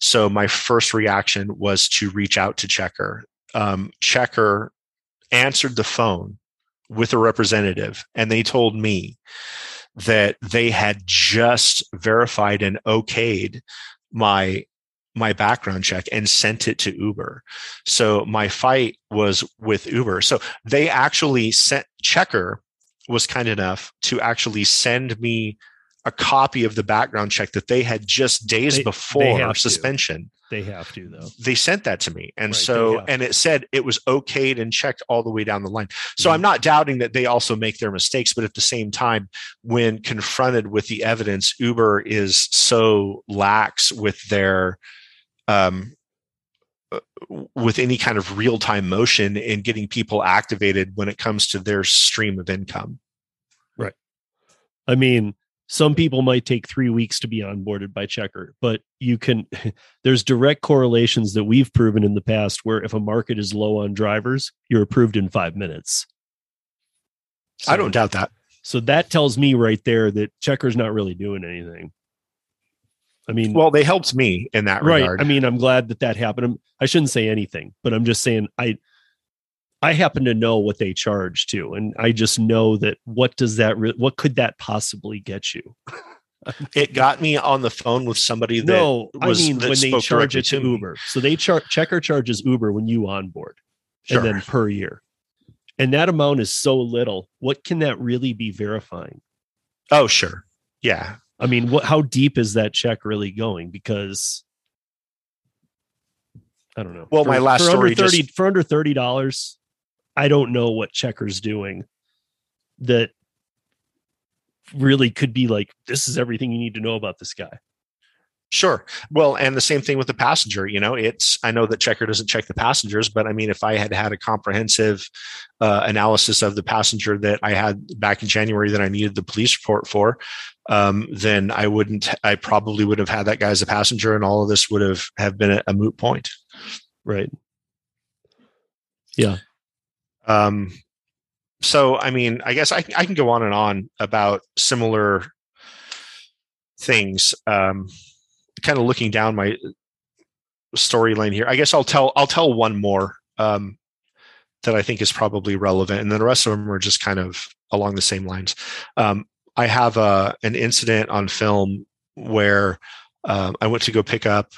So my first reaction was to reach out to Checkr. Um, Checkr answered the phone with a representative, and they told me that they had just verified and okayed my my background check and sent it to Uber. So my fight was with Uber. So they actually sent Checkr was kind enough to actually send me a copy of the background check that they had just days They- they before to. suspension. they have to though They sent that to me. And Right, so and it said it was okayed and checked all the way down the line. So Mhm. I'm not doubting that they also make their mistakes, but at the same time, when confronted with the evidence, Uber is so lax with their um uh, with any kind of real-time motion in getting people activated when it comes to their stream of income. Right. I mean, some people might take three weeks to be onboarded by Checkr, but you can, there's direct correlations that we've proven in the past where if a market is low on drivers, you're approved in five minutes. I don't doubt that. So that tells me right there that Checkr's not really doing anything. I mean, Well, they helped me in that right. regard. I mean, I'm glad that that happened. I shouldn't say anything, but I'm just saying I, I happen to know what they charge too, and I just know that what does that re- what could that possibly get you? it got me on the phone with somebody that no, was- I mean that when they charge it to, to. Uber. So they char- Checkr charges Uber when you onboard, Sure. and then per year, and that amount is so little. What can that really be verifying? Oh, sure. Yeah. I mean, what? How deep is that check really going? Because I don't know. Well, my last for story under thirty just- for under thirty dollars, I don't know what Checkr's doing that really could be like this is everything you need to know about this guy. Sure. Well, and the same thing with the passenger. You know, it's I know that Checkr doesn't check the passengers, but I mean, if I had had a comprehensive uh, analysis of the passenger that I had back in January that I needed the police report for, um, then I wouldn't. I probably would have had that guy as a passenger, and all of this would have have been a, a moot point. Right. Yeah. Um. So, I mean, I guess I I can go on and on about similar things. Um kind of looking down my storyline here. I guess I'll tell I'll tell one more um, that I think is probably relevant, and then the rest of them are just kind of along the same lines. Um, I have a an incident on film where um, I went to go pick up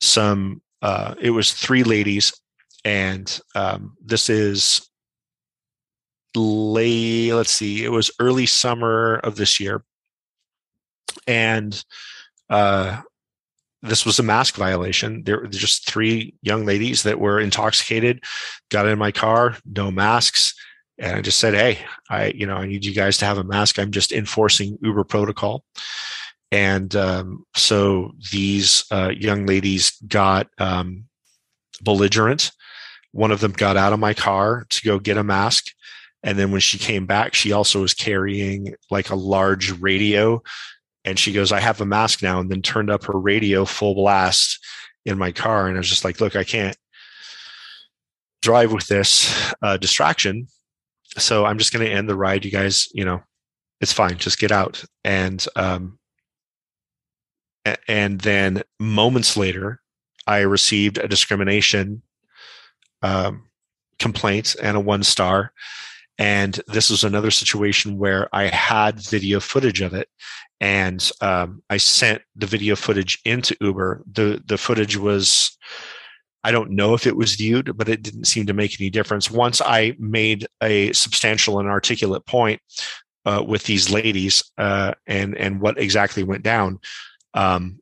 some. Uh, it was three ladies, and um, this is late. Let's see, it was early summer of this year, and uh, this was a mask violation. There were just three young ladies that were intoxicated, got in my car, no masks. And I just said, Hey, I, you know, I need you guys to have a mask. I'm just enforcing Uber protocol. And um, so these uh, young ladies got um, belligerent. One of them got out of my car to go get a mask. And then when she came back, she also was carrying like a large radio and she goes, I have a mask now, and then turned up her radio full blast in my car. And I was just like, look, I can't drive with this uh, distraction. So I'm just going to end the ride. You guys, you know, it's fine. Just get out. And, um, and then moments later, I received a discrimination um, complaint and a one star. And this was another situation where I had video footage of it and um, I sent the video footage into Uber. the The footage was, I don't know if it was viewed, but it didn't seem to make any difference. Once I made a substantial and articulate point uh, with these ladies uh, and and what exactly went down, um,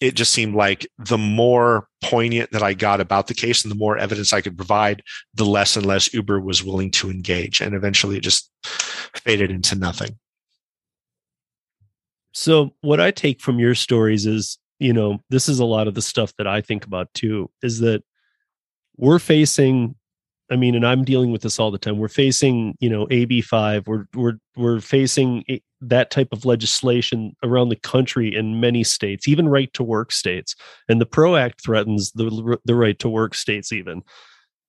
it just seemed like the more poignant that I got about the case and the more evidence I could provide, the less and less Uber was willing to engage. And eventually it just faded into nothing. So what I take from your stories is, you know, this is a lot of the stuff that I think about too, is that we're facing I mean, and I'm dealing with this all the time. We're facing, you know, AB5. We're we're we're facing that type of legislation around the country in many states, even right to work states. And the PRO Act threatens the the right to work states even.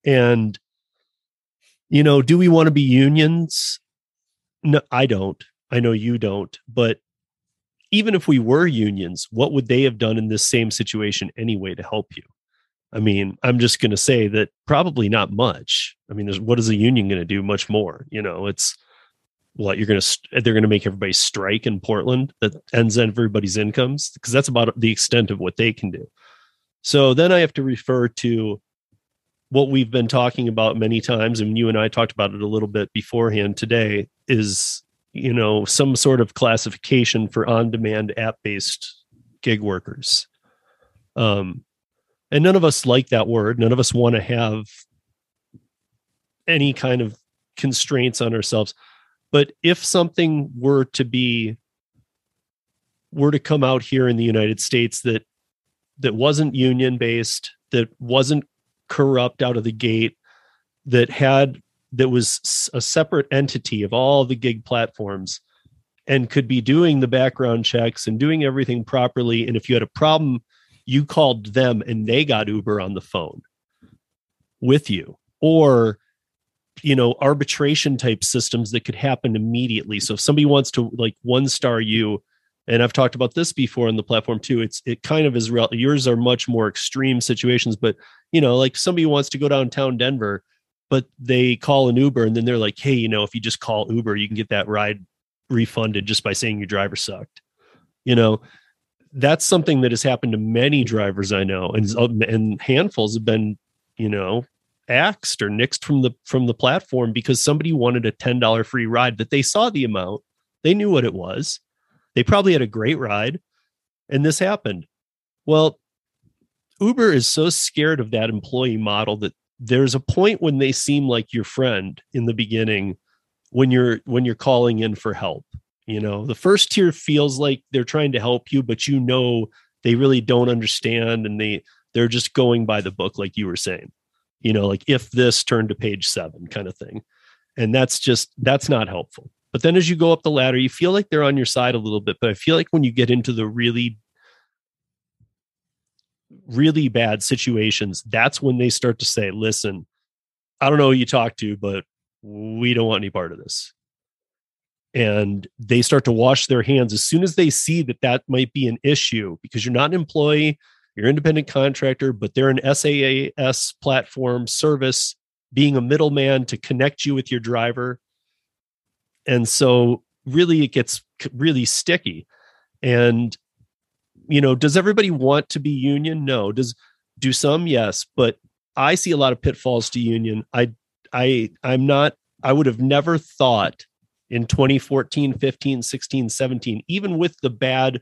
And you know, do we want to be unions? No, I don't. I know you don't. But even if we were unions, what would they have done in this same situation anyway to help you? I mean, I'm just going to say that probably not much. I mean, there's what is the union going to do? Much more. You know, it's what you're going to they're going to make everybody strike in Portland that ends everybody's incomes because that's about the extent of what they can do. So then I have to refer to what we've been talking about many times, and you and I talked about it a little bit beforehand today. Is you know some sort of classification for on-demand app-based gig workers um and none of us like that word none of us want to have any kind of constraints on ourselves but if something were to be were to come out here in the united states that that wasn't union based that wasn't corrupt out of the gate that had that was a separate entity of all the gig platforms and could be doing the background checks and doing everything properly. And if you had a problem, you called them and they got Uber on the phone with you. Or, you know, arbitration type systems that could happen immediately. So if somebody wants to like one star you, and I've talked about this before on the platform too. It's it kind of is real. Yours are much more extreme situations, but you know, like somebody wants to go downtown Denver but they call an Uber and then they're like, hey, you know, if you just call Uber, you can get that ride refunded just by saying your driver sucked. You know, that's something that has happened to many drivers I know, and uh, and handfuls have been, you know, axed or nixed from the from the platform because somebody wanted a ten dollar free ride that they saw the amount, they knew what it was, they probably had a great ride, and this happened. Well, Uber is so scared of that employee model that there's a point when they seem like your friend in the beginning when you're when you're calling in for help You know, the first tier feels like they're trying to help you, but you know they really don't understand and they they're just going by the book like you were saying. You know, like if this turn to page 7 kind of thing. And that's just that's not helpful. But then as you go up the ladder, you feel like they're on your side a little bit, but I feel like when you get into the really really bad situations, that's when they start to say, "Listen, I don't know who you talk to, but we don't want any part of this." And they start to wash their hands. As soon as they see that that might be an issue because you're not an employee you're an independent contractor but they're an SaaS platform service being a middleman to connect you with your driver. And so really it gets really sticky. And you know does everybody want to be union? No. Does do some? Yes. But i see a lot of pitfalls to union. I i i'm not i would have never thought in 2014, 15, 16, 17, even with the bad,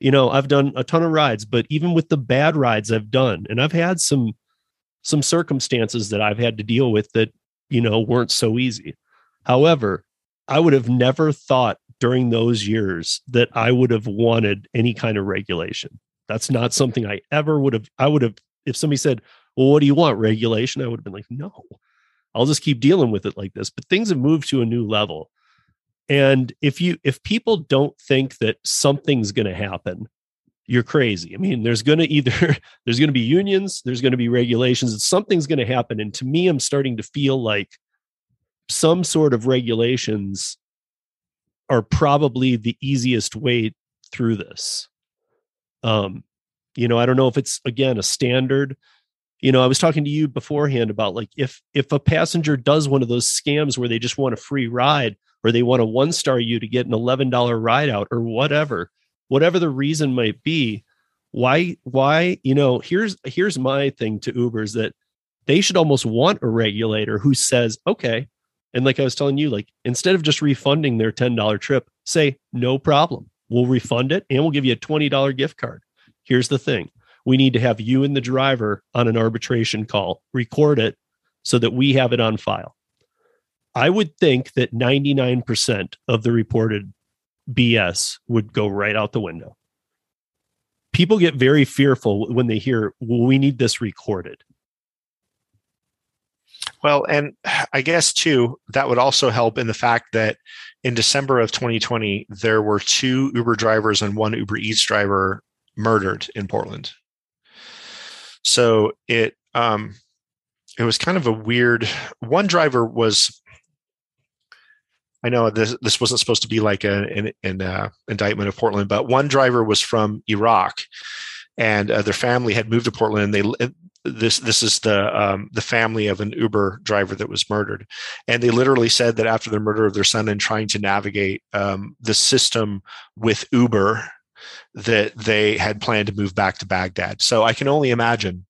you know, I've done a ton of rides, but even with the bad rides I've done, and I've had some some circumstances that I've had to deal with that, you know, weren't so easy. However, I would have never thought during those years that I would have wanted any kind of regulation. That's not something I ever would have. I would have, if somebody said, Well, what do you want? Regulation? I would have been like, No, I'll just keep dealing with it like this. But things have moved to a new level and if you if people don't think that something's going to happen you're crazy. I mean there's going to either there's going to be unions there's going to be regulations something's going to happen. And to me i'm starting to feel like some sort of regulations are probably the easiest way through this. Um you know i don't know if it's again a standard. You know i was talking to you beforehand about like if if a passenger does one of those scams where they just want a free ride or they want to one star you to get an $11 ride out or whatever whatever the reason might be why why you know here's here's my thing to uber is that they should almost want a regulator who says okay and like i was telling you like instead of just refunding their $10 trip say no problem. We'll refund it and we'll give you a $20 gift card. Here's the thing. We need to have you and the driver on an arbitration call record it so that we have it on file I would think that 99% of the reported BS would go right out the window. People get very fearful when they hear, well, we need this recorded. Well, and I guess too, that would also help in the fact that in December of 2020, there were two Uber drivers and one Uber Eats driver murdered in Portland. So it um, it was kind of a weird. One driver was I know this this wasn't supposed to be like a, an, an uh, indictment of Portland, but one driver was from Iraq, and uh, their family had moved to Portland. And they this this is the um, the family of an Uber driver that was murdered, and they literally said that after the murder of their son and trying to navigate um, the system with Uber, that they had planned to move back to Baghdad. So I can only imagine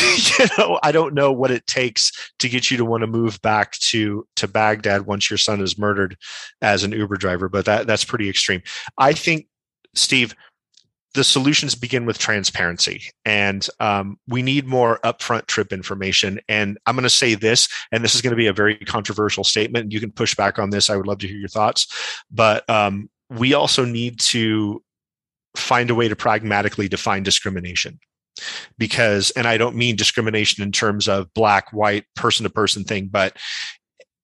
you know i don't know what it takes to get you to want to move back to to baghdad once your son is murdered as an uber driver but that that's pretty extreme. I think steve the solutions begin with transparency and um, we need more upfront trip information. And i'm going to say this and this is going to be a very controversial statement you can push back on this. I would love to hear your thoughts. But um, we also need to find a way to pragmatically define discrimination because and i don't mean discrimination in terms of black white person to person thing but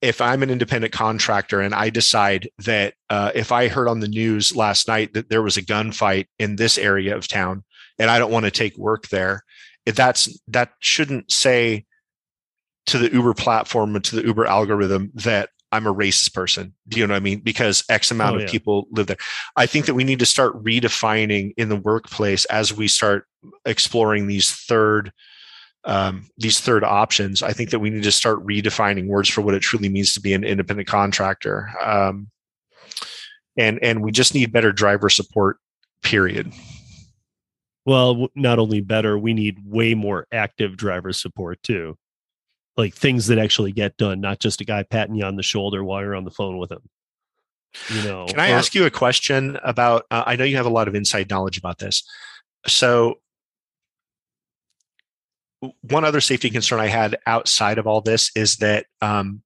if i'm an independent contractor and i decide that uh, if i heard on the news last night that there was a gunfight in this area of town and i don't want to take work there that's that shouldn't say to the uber platform and to the uber algorithm that I'm a racist person. Do you know what I mean? Because X amount oh, of people live there. I think that we need to start redefining in the workplace as we start exploring these third um, these third options. I think that we need to start redefining words for what it truly means to be an independent contractor. Um, and and we just need better driver support. Period. Well, not only better, we need way more active driver support too like things that actually get done, not just a guy patting you on the shoulder while you're on the phone with him. You know. Can I or, ask you a question about? Uh, I know you have a lot of inside knowledge about this. So, one other safety concern I had outside of all this is that um,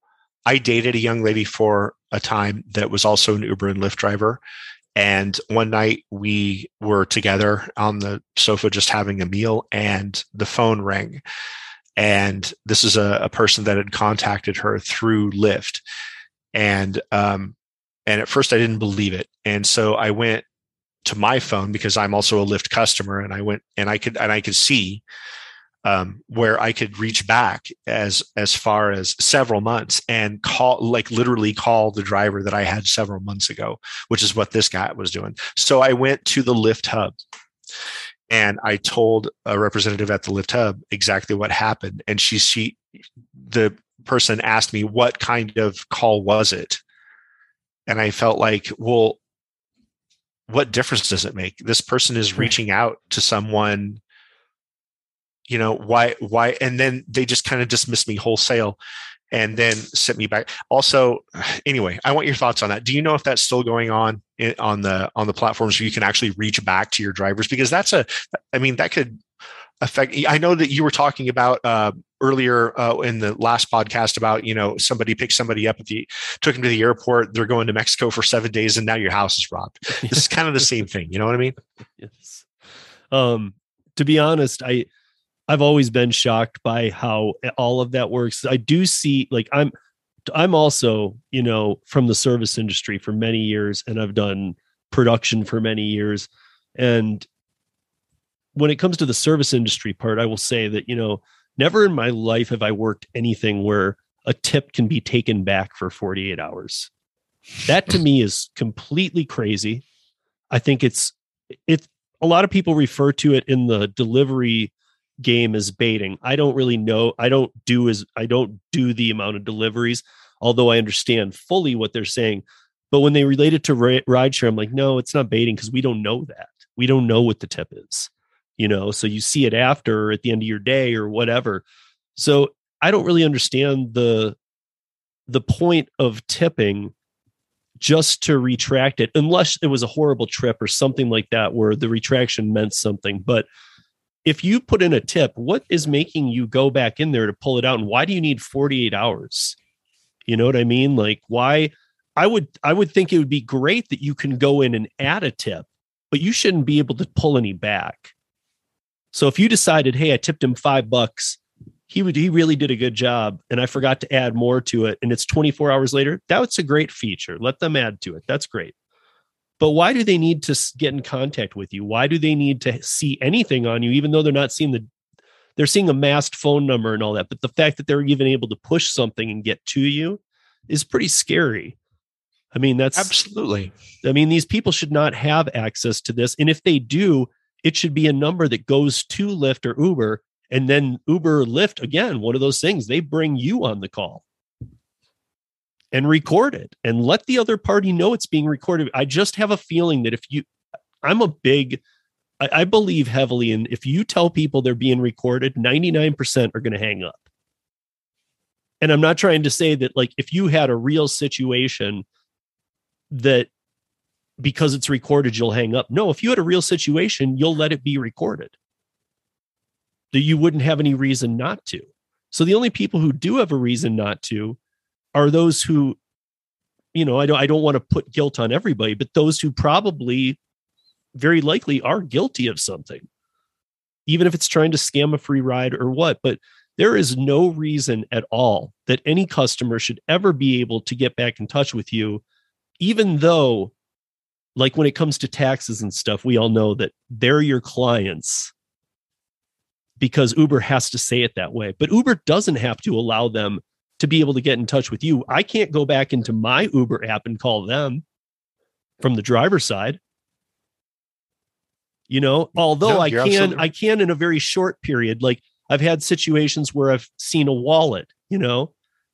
I dated a young lady for a time that was also an Uber and Lyft driver. And one night we were together on the sofa just having a meal, and the phone rang. And this is a, a person that had contacted her through Lyft. And um, and at first I didn't believe it. And so I went to my phone because I'm also a Lyft customer, and I went and I could and I could see um, where I could reach back as as far as several months and call like literally call the driver that I had several months ago, which is what this guy was doing. So I went to the Lyft hub and I told a representative at the Lyft hub exactly what happened. And she she the person asked me what kind of call was it? And I felt like, well, what difference does it make? This person is reaching out to someone you know why why and then they just kind of dismiss me wholesale and then sent me back. Also anyway i want your thoughts on that. Do you know if that's still going on in, on the on the platforms where you can actually reach back to your drivers? Because that's a i mean that could affect i know that you were talking about uh, earlier uh, in the last podcast about you know somebody picked somebody up at the took them to the airport they're going to mexico for seven days and now your house is robbed. This is kind of the same thing you know what i mean? Yes. Um to be honest i I've always been shocked by how all of that works. I do see like I'm I'm also, you know, from the service industry for many years and I've done production for many years and when it comes to the service industry part, I will say that, you know, never in my life have I worked anything where a tip can be taken back for 48 hours. That to me is completely crazy. I think it's it a lot of people refer to it in the delivery game is baiting. I don't really know. I don't do as I don't do the amount of deliveries, although I understand fully what they're saying. But when they relate it to rideshare, I'm like, no, it's not baiting because we don't know that. We don't know what the tip is, you know. So you see it after or at the end of your day or whatever. So I don't really understand the the point of tipping just to retract it unless it was a horrible trip or something like that where the retraction meant something but if you put in a tip, what is making you go back in there to pull it out? And why do you need 48 hours? You know what I mean? Like why I would I would think it would be great that you can go in and add a tip, but you shouldn't be able to pull any back. So if you decided, hey, I tipped him five bucks, he would he really did a good job, and I forgot to add more to it, and it's 24 hours later, that's a great feature. Let them add to it. That's great. But why do they need to get in contact with you? Why do they need to see anything on you, even though they're not seeing the they're seeing a masked phone number and all that. But the fact that they're even able to push something and get to you is pretty scary. I mean, that's absolutely. I mean, these people should not have access to this. And if they do, it should be a number that goes to Lyft or Uber. And then Uber or Lyft, again, one of those things, they bring you on the call and record it and let the other party know it's being recorded. I just have a feeling that if you, I'm a big, I, I believe heavily in if you tell people they're being recorded, 99% are going to hang up. And I'm not trying to say that, like, if you had a real situation that because it's recorded, you'll hang up. No, if you had a real situation, you'll let it be recorded. That you wouldn't have any reason not to. So the only people who do have a reason not to are those who you know i don't i don't want to put guilt on everybody but those who probably very likely are guilty of something. Even if it's trying to scam a free ride or what but there is no reason at all that any customer should ever be able to get back in touch with you even though like when it comes to taxes and stuff we all know that they're your clients because uber has to say it that way. But uber doesn't have to allow them to be able to get in touch with you. I can't go back into my Uber app and call them from the driver's side. You know, although no, I can absolutely. I can in a very short period. Like I've had situations where I've seen a wallet, you know,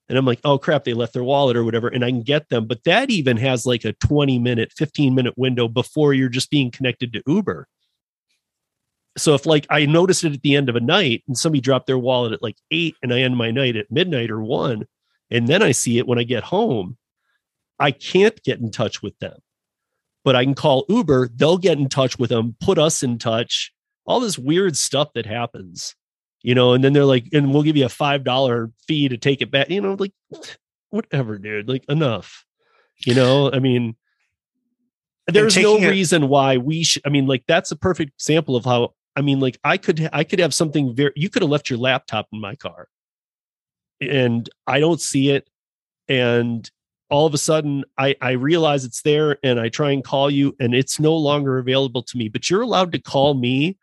and I'm like, "Oh crap, they left their wallet or whatever," and I can get them, but that even has like a 20 minute, 15 minute window before you're just being connected to Uber so if like I noticed it at the end of a night and somebody dropped their wallet at like eight and I end my night at midnight or one, and then I see it when I get home, I can't get in touch with them. But I can call Uber, they'll get in touch with them, put us in touch, all this weird stuff that happens, you know, and then they're like, and we'll give you a $5 fee to take it back, you know, like whatever, dude. Like enough. You know, I mean, there's no reason why we should. I mean, like that's a perfect example of how. I mean, like I could, I could have something very. You could have left your laptop in my car, and I don't see it, and all of a sudden I I realize it's there, and I try and call you, and it's no longer available to me. But you're allowed to call me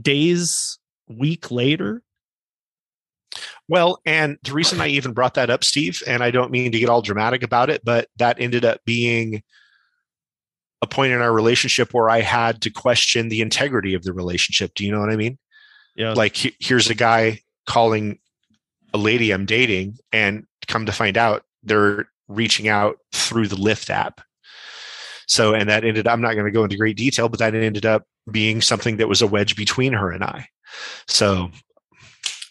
days, week later. Well, and the reason I even brought that up, Steve, and I don't mean to get all dramatic about it, but that ended up being a point in our relationship where I had to question the integrity of the relationship. Do you know what I mean? Yeah. Like, here's a guy calling a lady I'm dating, and come to find out they're reaching out through the Lyft app. So, and that ended, I'm not going to go into great detail, but that ended up being something that was a wedge between her and I. So,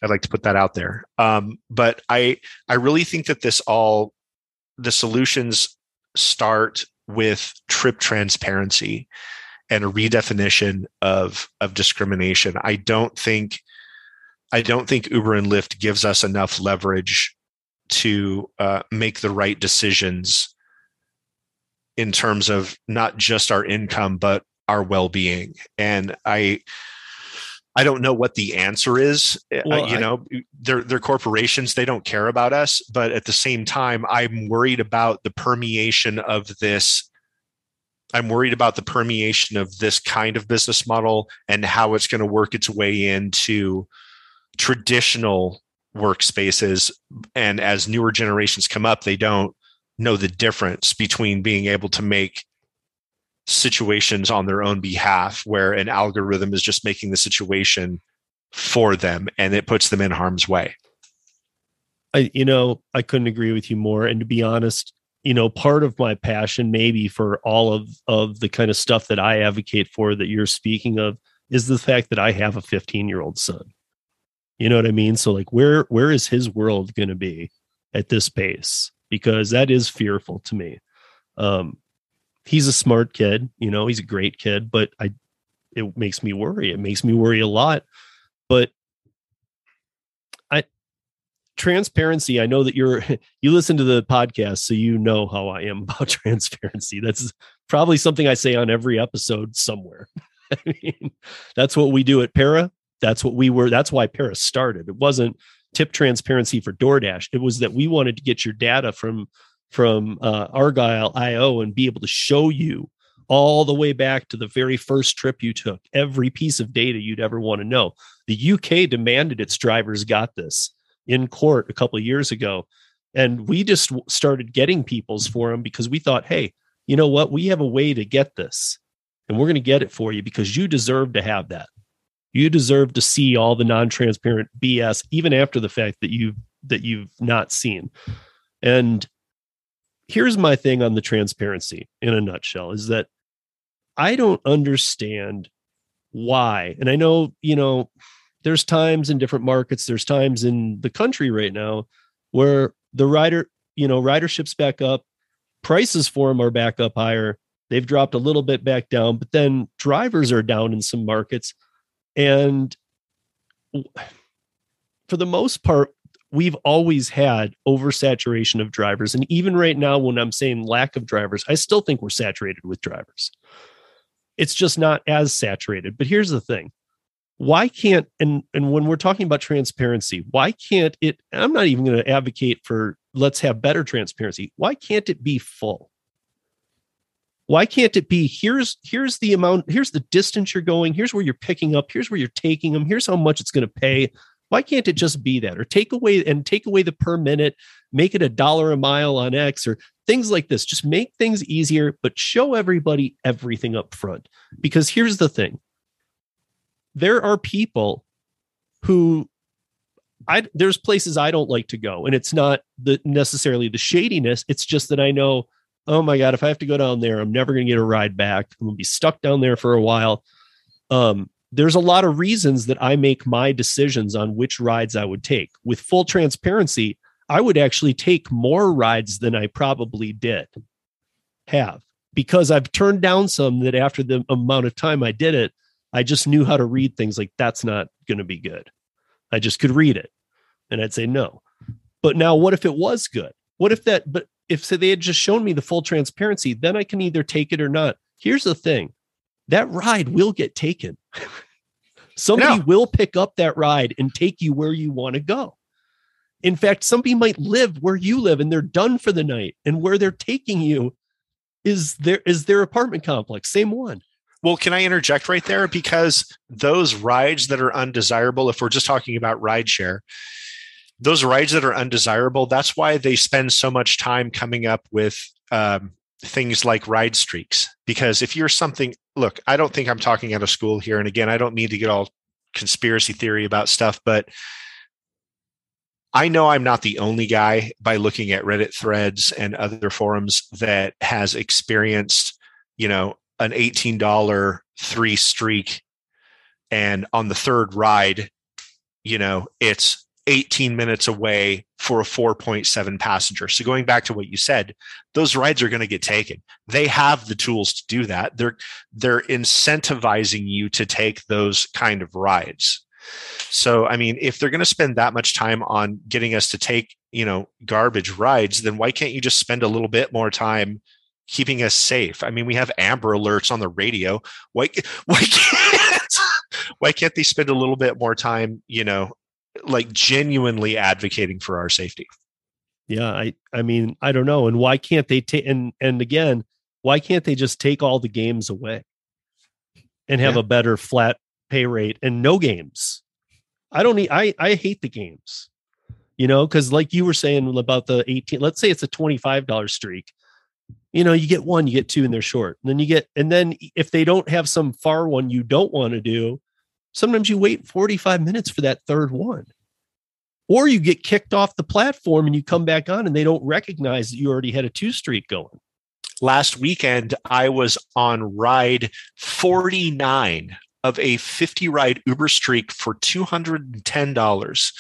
I'd like to put that out there. Um, but I I really think that this all the solutions start with trip transparency and a redefinition of of discrimination. I don't think I don't think Uber and Lyft gives us enough leverage to uh, make the right decisions in terms of not just our income but our well-being. And I I don't know what the answer is. Uh, you I- know, they're they're corporations; they don't care about us. But at the same time, I'm worried about the permeation of this. I'm worried about the permeation of this kind of business model and how it's going to work its way into traditional workspaces. And as newer generations come up, they don't know the difference between being able to make situations on their own behalf where an algorithm is just making the situation for them and it puts them in harm's way. I, you know, I couldn't agree with you more. And to be honest, you know, part of my passion, maybe for all of of the kind of stuff that I advocate for that you're speaking of, is the fact that I have a 15 year old son. You know what I mean? So, like, where where is his world going to be at this pace? Because that is fearful to me. Um, he's a smart kid. You know, he's a great kid, but I, it makes me worry. It makes me worry a lot. But I transparency i know that you're you listen to the podcast so you know how i am about transparency that's probably something i say on every episode somewhere i mean that's what we do at para that's what we were that's why para started it wasn't tip transparency for doordash it was that we wanted to get your data from from uh, argyle io and be able to show you all the way back to the very first trip you took every piece of data you'd ever want to know. The uk demanded its drivers got this in court a couple of years ago and we just started getting people's for them because we thought hey you know what? We have a way to get this and we're going to get it for you because you deserve to have that. You deserve to see all the non-transparent bs even after the fact that you've that you've not seen. And here's my thing on the transparency in a nutshell is that i don't understand why. And i know you know there's times in different markets there's times in the country right now where the rider you know ridership's back up prices for them are back up higher they've dropped a little bit back down but then drivers are down in some markets. And for the most part we've always had oversaturation of drivers. And even right now when i'm saying lack of drivers i still think we're saturated with drivers. It's just not as saturated. But here's the thing. Why can't and and when we're talking about transparency why can't it i'm not even going to advocate for let's have better transparency. Why can't it be full? Why can't it be here's here's the amount here's the distance you're going here's where you're picking up here's where you're taking them here's how much it's going to pay why can't it just be that? Or take away and take away the per minute make it a dollar a mile on x or things like this. Just make things easier but show everybody everything up front because here's the thing. There are people who I there's places I don't like to go and it's not the necessarily the shadiness. It's just that I know oh my god if I have to go down there I'm never going to get a ride back. I'm going to be stuck down there for a while. Um there's a lot of reasons that I make my decisions on which rides I would take with full transparency I would actually take more rides than I probably did have because I've turned down some that after the amount of time I did it I just knew how to read things like that's not going to be good. I just could read it and I'd say no. But now, what if it was good? What if that, but if say they had just shown me the full transparency, then I can either take it or not. Here's the thing that ride will get taken. Somebody Yeah. will pick up that ride and take you where you want to go. In fact, somebody might live where you live and they're done for the night. And where they're taking you is their is their apartment complex. Same one. Well, can I interject right there? Because those rides that are undesirable, if we're just talking about rideshare, those rides that are undesirable, that's why they spend so much time coming up with um, things like ride streaks. Because if you're something, look, I don't think I'm talking out of school here. And again, I don't mean to get all conspiracy theory about stuff, but I know I'm not the only guy by looking at Reddit threads and other forums that has experienced, you know, an $18 three streak. And on the third ride, you know, it's 18 minutes away for a 4.7 passenger. So going back to what you said, those rides are going to get taken. They have the tools to do that. They're they're incentivizing you to take those kind of rides. So I mean, if they're going to spend that much time on getting us to take, you know, garbage rides, then why can't you just spend a little bit more time keeping us safe? I mean, we have amber alerts on the radio. Why why can't why can't they spend a little bit more time, you know, like genuinely advocating for our safety? Yeah, I I mean, I don't know. And why can't they take and and again, why can't they just take all the games away and have Yeah. a better flat pay rate and no games? I don't need I I hate the games. You know, because like you were saying about the 18, let's say it's a $25 streak. You know, you get one, you get two, and they're short. And then you get, and then if they don't have some far one you don't want to do, sometimes you wait 45 minutes for that third one or you get kicked off the platform and you come back on and they don't recognize that you already had a two streak going. last weekend I was on ride 49 of a 50 ride Uber streak for $210.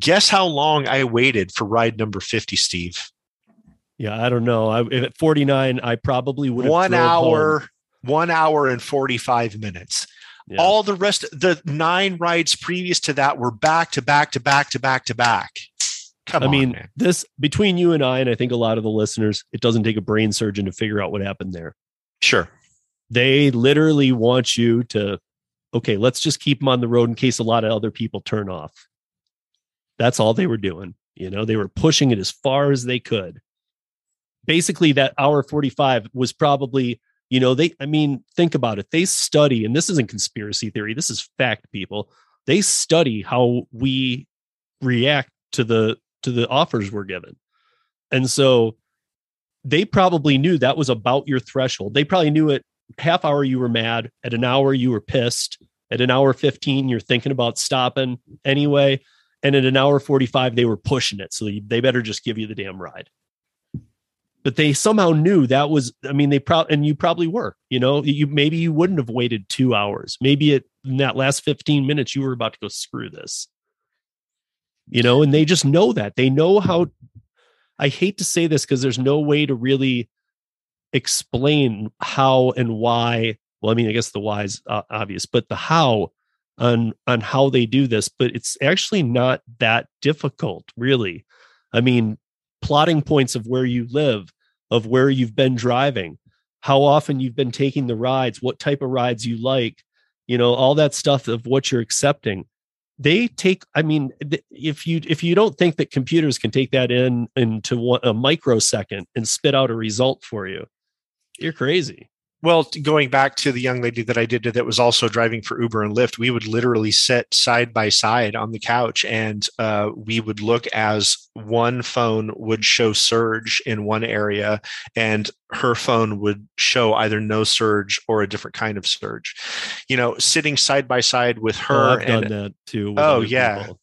Guess how long I waited for ride number 50, Steve? Yeah, I don't know. I, at 49, I probably would have One drove home. hour, one hour and 45 minutes. Yeah. All the rest, the nine rides previous to that were back to back to back to back to back. Come I on, mean, man. this between you and I, and I think a lot of the listeners, it doesn't take a brain surgeon to figure out what happened there. Sure. They literally want you to, okay, let's just keep them on the road in case a lot of other people turn off. That's all they were doing. You know, they were pushing it as far as they could. Basically, that hour 45 was probably, you know, they, I mean, think about it. They study, and this isn't conspiracy theory, this is fact, people. They study how we react to the to the offers we're given. And so they probably knew that was about your threshold. They probably knew at half hour you were mad, at an hour you were pissed, at an hour 15 you're thinking about stopping anyway, and at an hour 45 they were pushing it. So they better just give you the damn ride. But they somehow knew that was I mean they probably and you probably were, you know, you maybe you wouldn't have waited 2 hours. Maybe it in that last 15 minutes you were about to go screw this. You know, and they just know that. They know how I hate to say this because there's no way to really explain how and why. Well, I mean, I guess the why is uh, obvious, but the how on on how they do this, but it's actually not that difficult, really. I mean, plotting points of where you live, of where you've been driving, how often you've been taking the rides, what type of rides you like, you know, all that stuff of what you're accepting. They take i mean if you if you don't think that computers can take that in into one, a microsecond and spit out a result for you you're crazy Well, going back to the young lady that I did that was also driving for Uber and Lyft, we would literally sit side by side on the couch and uh, we would look as one phone would show surge in one area and her phone would show either no surge or a different kind of surge. You know, sitting side by side with oh, her i've and done that too with Oh, yeah. people.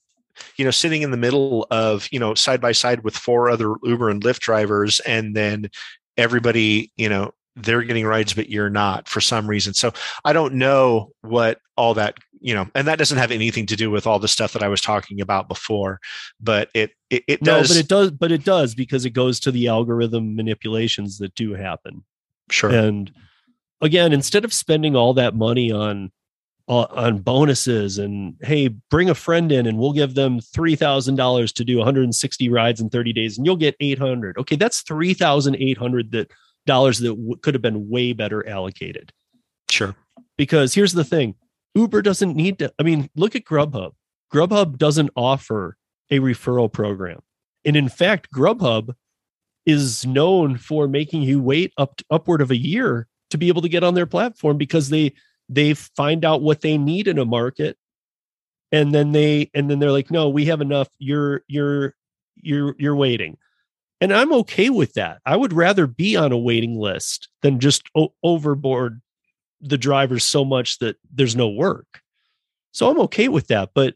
you know, sitting in the middle of, you know, side by side with four other Uber and Lyft drivers, and then everybody, you know, they're getting rides, but you're not for some reason. So I don't know what all that, you know, and that doesn't have anything to do with all the stuff that I was talking about before, but it it, it no does but it does but it does because it goes to the algorithm manipulations that do happen sure. and again instead of spending all that money on uh, on bonuses and hey, bring a friend in and we'll give them three thousand dollars to do 160 rides in 30 days and you'll get 800. Okay, that's three thousand eight hundred that dollars that w- could have been way better allocated. Sure. Because here's the thing, Uber doesn't need to. I mean, look at Grubhub. Grubhub doesn't offer a referral program, and in fact, Grubhub is known for making you wait up to, upward of a year to be able to get on their platform because they they find out what they need in a market and then they and then they're like no we have enough you're you're you're you're waiting and i'm okay with that i would rather be on a waiting list than just o- overboard the drivers so much that there's no work so i'm okay with that but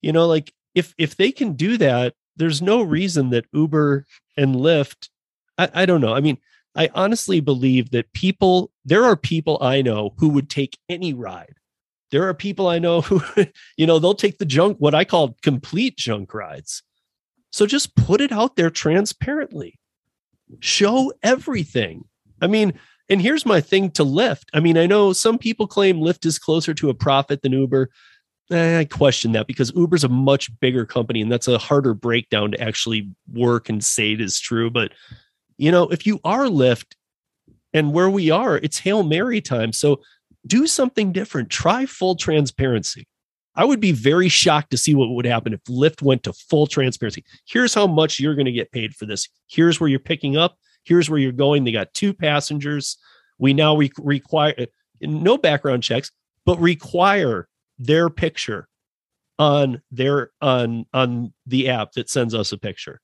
you know like if if they can do that there's no reason that uber and lyft i, I don't know i mean I honestly believe that people, there are people I know who would take any ride. There are people I know who, you know, they'll take the junk, what I call complete junk rides. So just put it out there transparently. Show everything. I mean, and here's my thing to Lyft. I mean, I know some people claim Lyft is closer to a profit than Uber. Eh, I question that because Uber's a much bigger company and that's a harder breakdown to actually work and say it is true. But you know, if you are Lyft and where we are, it's Hail Mary time. So do something different. Try full transparency. I would be very shocked to see what would happen if Lyft went to full transparency. Here's how much you're going to get paid for this. Here's where you're picking up. Here's where you're going. They got two passengers. We now re- require no background checks, but require their picture on their on on the app that sends us a picture.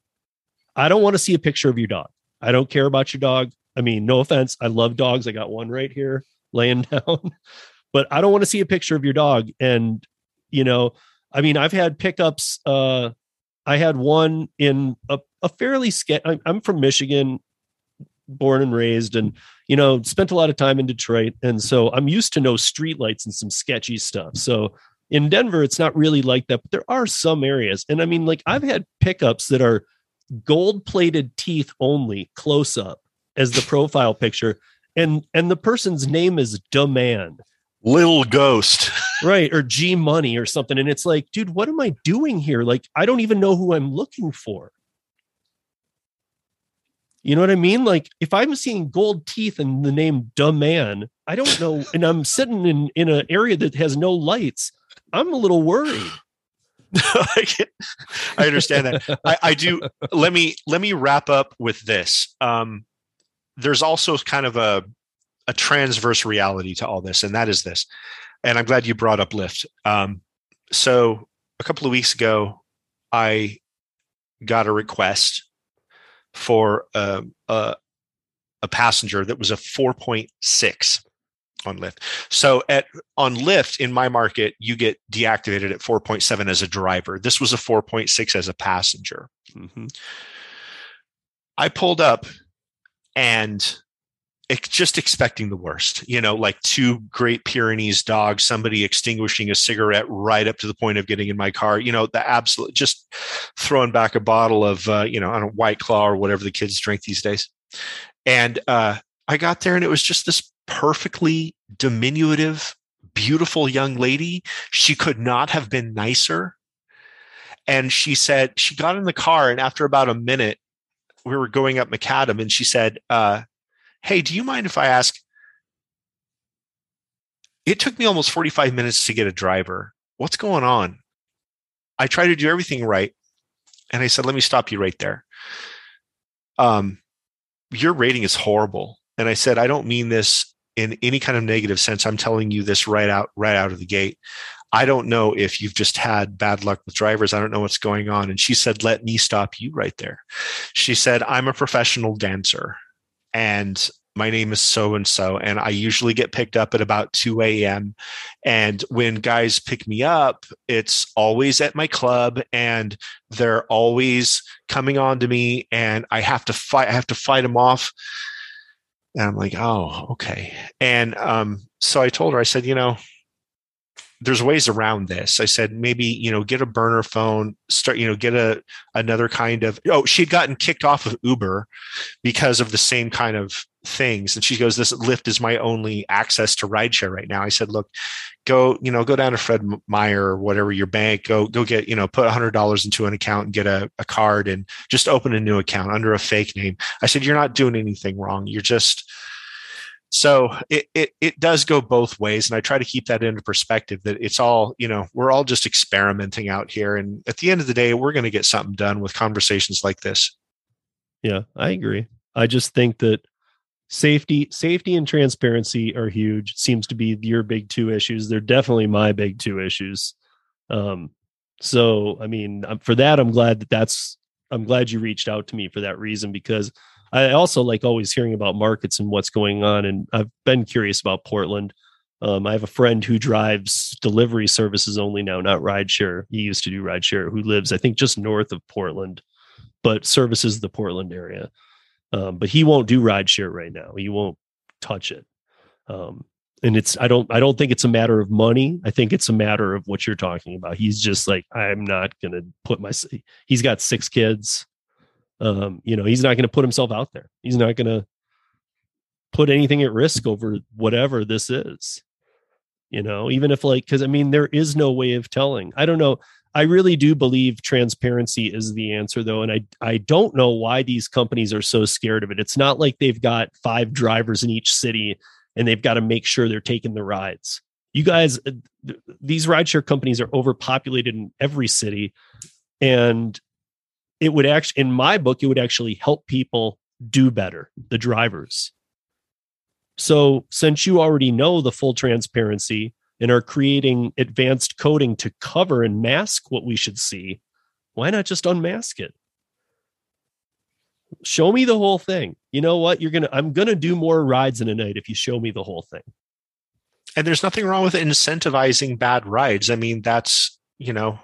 I don't want to see a picture of your dog. I don't care about your dog. I mean, no offense. I love dogs. I got one right here laying down, but I don't want to see a picture of your dog. And, you know, I mean, I've had pickups. Uh, I had one in a, a fairly sketch. I'm from Michigan, born and raised, and, you know, spent a lot of time in Detroit. And so I'm used to no streetlights and some sketchy stuff. So in Denver, it's not really like that, but there are some areas. And I mean, like I've had pickups that are, gold plated teeth only close up as the profile picture and and the person's name is demand Lil Ghost. right or g money or something and it's like dude what am i doing here like i don't even know who i'm looking for you know what i mean like if i'm seeing gold teeth and the name dumb man i don't know and i'm sitting in in an area that has no lights i'm a little worried I, I understand that. I, I, do. Let me let me wrap up with this. Um, there's also kind of a a transverse reality to all this, and that is this. And I'm glad you brought up Lyft. Um, so a couple of weeks ago, I got a request for a, a, a passenger that was a 4.6 on Lyft. So at on Lyft in my market, you get deactivated at 4.7 as a driver. This was a 4.6 as a passenger. Mm-hmm. I pulled up and just expecting the worst, you know, like two Great Pyrenees dogs, somebody extinguishing a cigarette right up to the point of getting in my car, you know, the absolute, just throwing back a bottle of, uh, you know, on a white claw or whatever the kids drink these days. And uh, I got there and it was just this perfectly diminutive, beautiful young lady. She could not have been nicer. And she said, she got in the car, and after about a minute, we were going up Macadam, and she said, uh, Hey, do you mind if I ask? It took me almost 45 minutes to get a driver. What's going on? I try to do everything right. And I said, Let me stop you right there. Um, your rating is horrible. And I said, I don't mean this in any kind of negative sense. I'm telling you this right out, right out of the gate. I don't know if you've just had bad luck with drivers. I don't know what's going on. And she said, let me stop you right there. She said, I'm a professional dancer and my name is so and so. And I usually get picked up at about 2 a.m. And when guys pick me up, it's always at my club and they're always coming on to me and I have to fight, I have to fight them off and I'm like, oh, okay. And um, so I told her, I said, you know, there's ways around this. I said maybe you know get a burner phone, start you know get a another kind of. Oh, she'd gotten kicked off of Uber because of the same kind of things, and she goes, "This Lyft is my only access to rideshare right now." I said, "Look, go you know go down to Fred Meyer or whatever your bank, go go get you know put hundred dollars into an account and get a, a card and just open a new account under a fake name." I said, "You're not doing anything wrong. You're just." So it, it it does go both ways and i try to keep that into perspective that it's all you know we're all just experimenting out here and at the end of the day we're going to get something done with conversations like this. Yeah i agree. I just think that safety safety and transparency are huge seems to be your big two issues. They're definitely my big two issues. Um so i mean for that i'm glad that that's i'm glad you reached out to me for that reason because I also like always hearing about markets and what's going on. And I've been curious about Portland. Um, I have a friend who drives delivery services only now, not rideshare. He used to do rideshare, who lives, I think, just north of Portland, but services the Portland area. Um, but he won't do rideshare right now. He won't touch it. Um, and it's I don't I don't think it's a matter of money. I think it's a matter of what you're talking about. He's just like I'm not to put my. He's got six kids. Um, you know, he's not going to put himself out there. He's not going to put anything at risk over whatever this is. You know, even if like, because I mean, there is no way of telling. I don't know. I really do believe transparency is the answer, though, and I I don't know why these companies are so scared of it. It's not like they've got five drivers in each city and they've got to make sure they're taking the rides. You guys, uh, these rideshare companies are overpopulated in every city, and it would actually in my book it would actually help people do better the drivers. So since you already know the full transparency and are creating advanced coding to cover and mask what we should see why not just unmask it? Show me the whole thing. You know what? You're gonna i'm gonna do more rides in a night if you show me the whole thing. And there's nothing wrong with incentivizing bad rides. I mean that's you know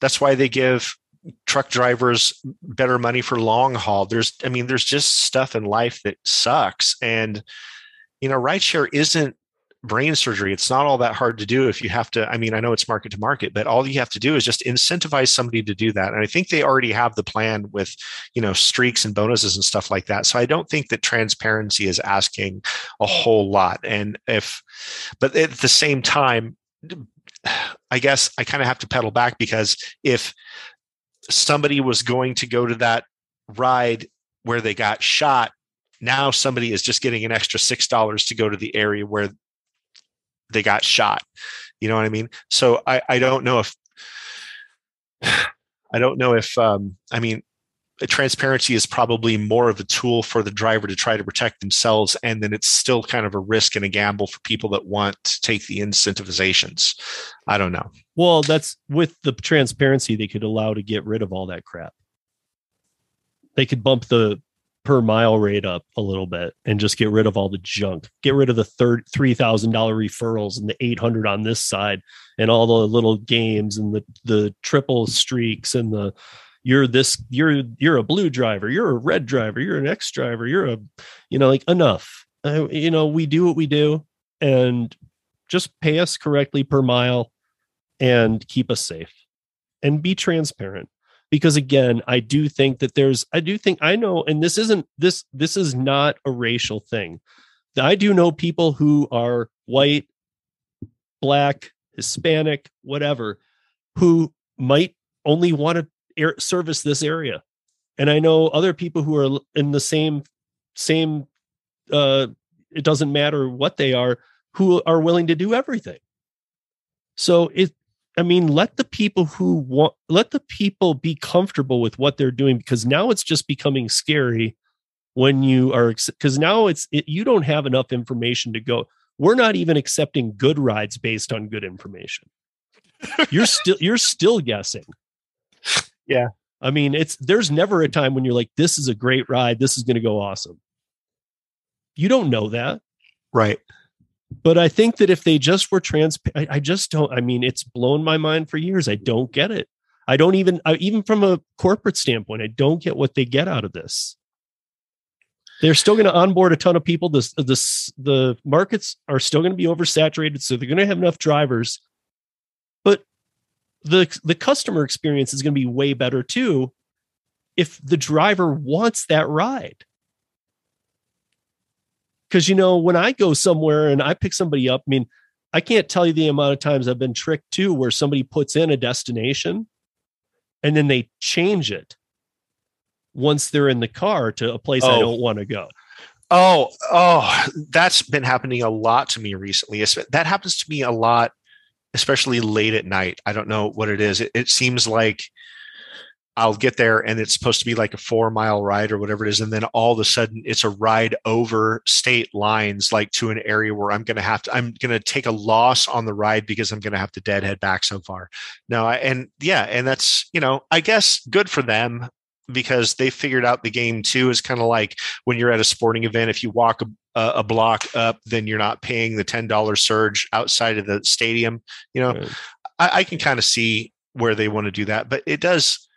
that's why they give truck drivers better money for long haul. There's, I mean, there's just stuff in life that sucks. And, you know, rideshare isn't brain surgery. It's not all that hard to do if you have to. I mean, I know it's market to market, but all you have to do is just incentivize somebody to do that. And I think they already have the plan with, you know, streaks and bonuses and stuff like that. So I don't think that transparency is asking a whole lot. And if, but at the same time, I guess I kind of have to pedal back because if somebody was going to go to that ride where they got shot now somebody is just getting an extra six dollars to go to the area where they got shot. You know what i mean? So i i don't know if i don't know if um i mean transparency is probably more of a tool for the driver to try to protect themselves and then it's still kind of a risk and a gamble for people that want to take the incentivizations. I don't know. Well that's with the transparency they could allow to get rid of all that crap. They could bump the per mile rate up a little bit and just get rid of all the junk. Get rid of the third $3000 referrals and the 800 on this side and all the little games and the the triple streaks and the you're this you're you're a blue driver you're a red driver you're an x driver you're a you know like enough. You know we do what we do and just pay us correctly per mile and keep us safe and be transparent. Because again i do think that there's i do think i know and this isn't this this is not a racial thing. I do know people who are white black hispanic whatever who might only want to air, service this area. And i know other people who are in the same same uh it doesn't matter what they are who are willing to do everything. So it i mean let the people who want let the people be comfortable with what they're doing because now it's just becoming scary when you are because now it's it, you don't have enough information to go we're not even accepting good rides based on good information. You're still you're still guessing yeah. I mean, it's there's never a time when you're like, this is a great ride. This is going to go awesome. You don't know that. Right. But I think that if they just were trans, I, I just don't. I mean, it's blown my mind for years. I don't get it. I don't even, I, even from a corporate standpoint, I don't get what they get out of this. They're still going to onboard a ton of people. This, this, the markets are still going to be oversaturated, so they're going to have enough drivers the the customer experience is going to be way better too if the driver wants that ride because you know when i go somewhere and i pick somebody up i mean i can't tell you the amount of times i've been tricked too where somebody puts in a destination and then they change it once they're in the car to a place i Oh. don't want to go Oh, oh, that's been happening a lot to me recently. That happens to me a lot, especially late at night. I don't know what it is. It, it seems like I'll get there and it's supposed to be like a four mile ride or whatever it is. And then all of a sudden it's a ride over state lines, like to an area where I'm going to have to, I'm going to take a loss on the ride because I'm going to have to deadhead back so far. No, I, and yeah, and that's, you know, I guess good for them because they figured out the game too is kind of like when you're at a sporting event, if you walk a, a block up, then you're not paying the $10 surge outside of the stadium. You know, Right. I, I can kind of see where they want to do that, but it does.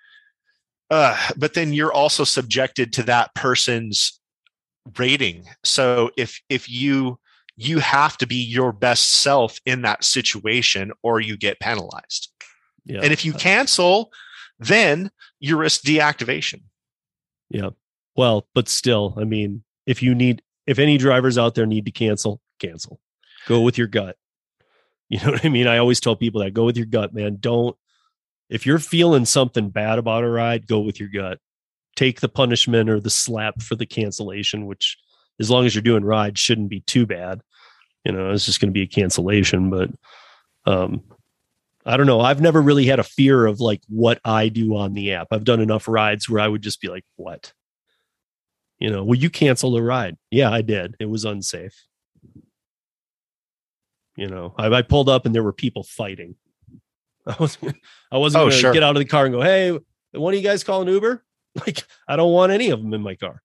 Uh, but then you're also subjected to that person's rating. So if if you you have to be your best self in that situation, or you get penalized. yeah And if you cancel, then you risk deactivation. Yeah. Well, but still, I mean, if you need, if any drivers out there need to cancel, cancel. Go with your gut. You know what I mean? I always tell people that go with your gut, man. Don't, if you're feeling something bad about a ride, go with your gut. Take the punishment or the slap for the cancellation, which, as long as you're doing rides, shouldn't be too bad. You know, it's just going to be a cancellation, but, um, I don't know. I've never really had a fear of like what I do on the app. I've done enough rides where I would just be like, what? You know, will you cancel the ride? Yeah, I did. It was unsafe. You know, I, I pulled up and there were people fighting. I was I wasn't Oh, going to sure. get out of the car and go, hey, one of you guys call an Uber? Like, I don't want any of them in my car.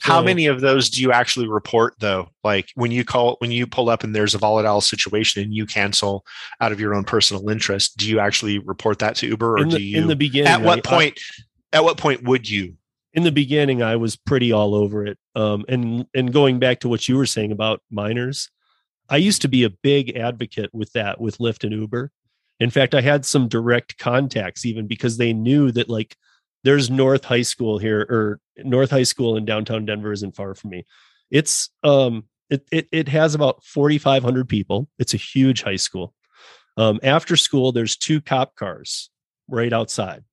How many of those do you actually report though? Like when you call when you pull up and there's a volatile situation and you cancel out of your own personal interest, do you actually report that to Uber or In do the, you in the beginning, at what I- I- point at what point would you? in the beginning i was pretty all over it um and and going back to what you were saying about minors i used to be a big advocate with that with lyft and uber in fact i had some direct contacts even because they knew that like there's north high school here or north high school in downtown denver isn't far from me it's um it it, it has about 4500 people it's a huge high school um after school there's two cop cars right outside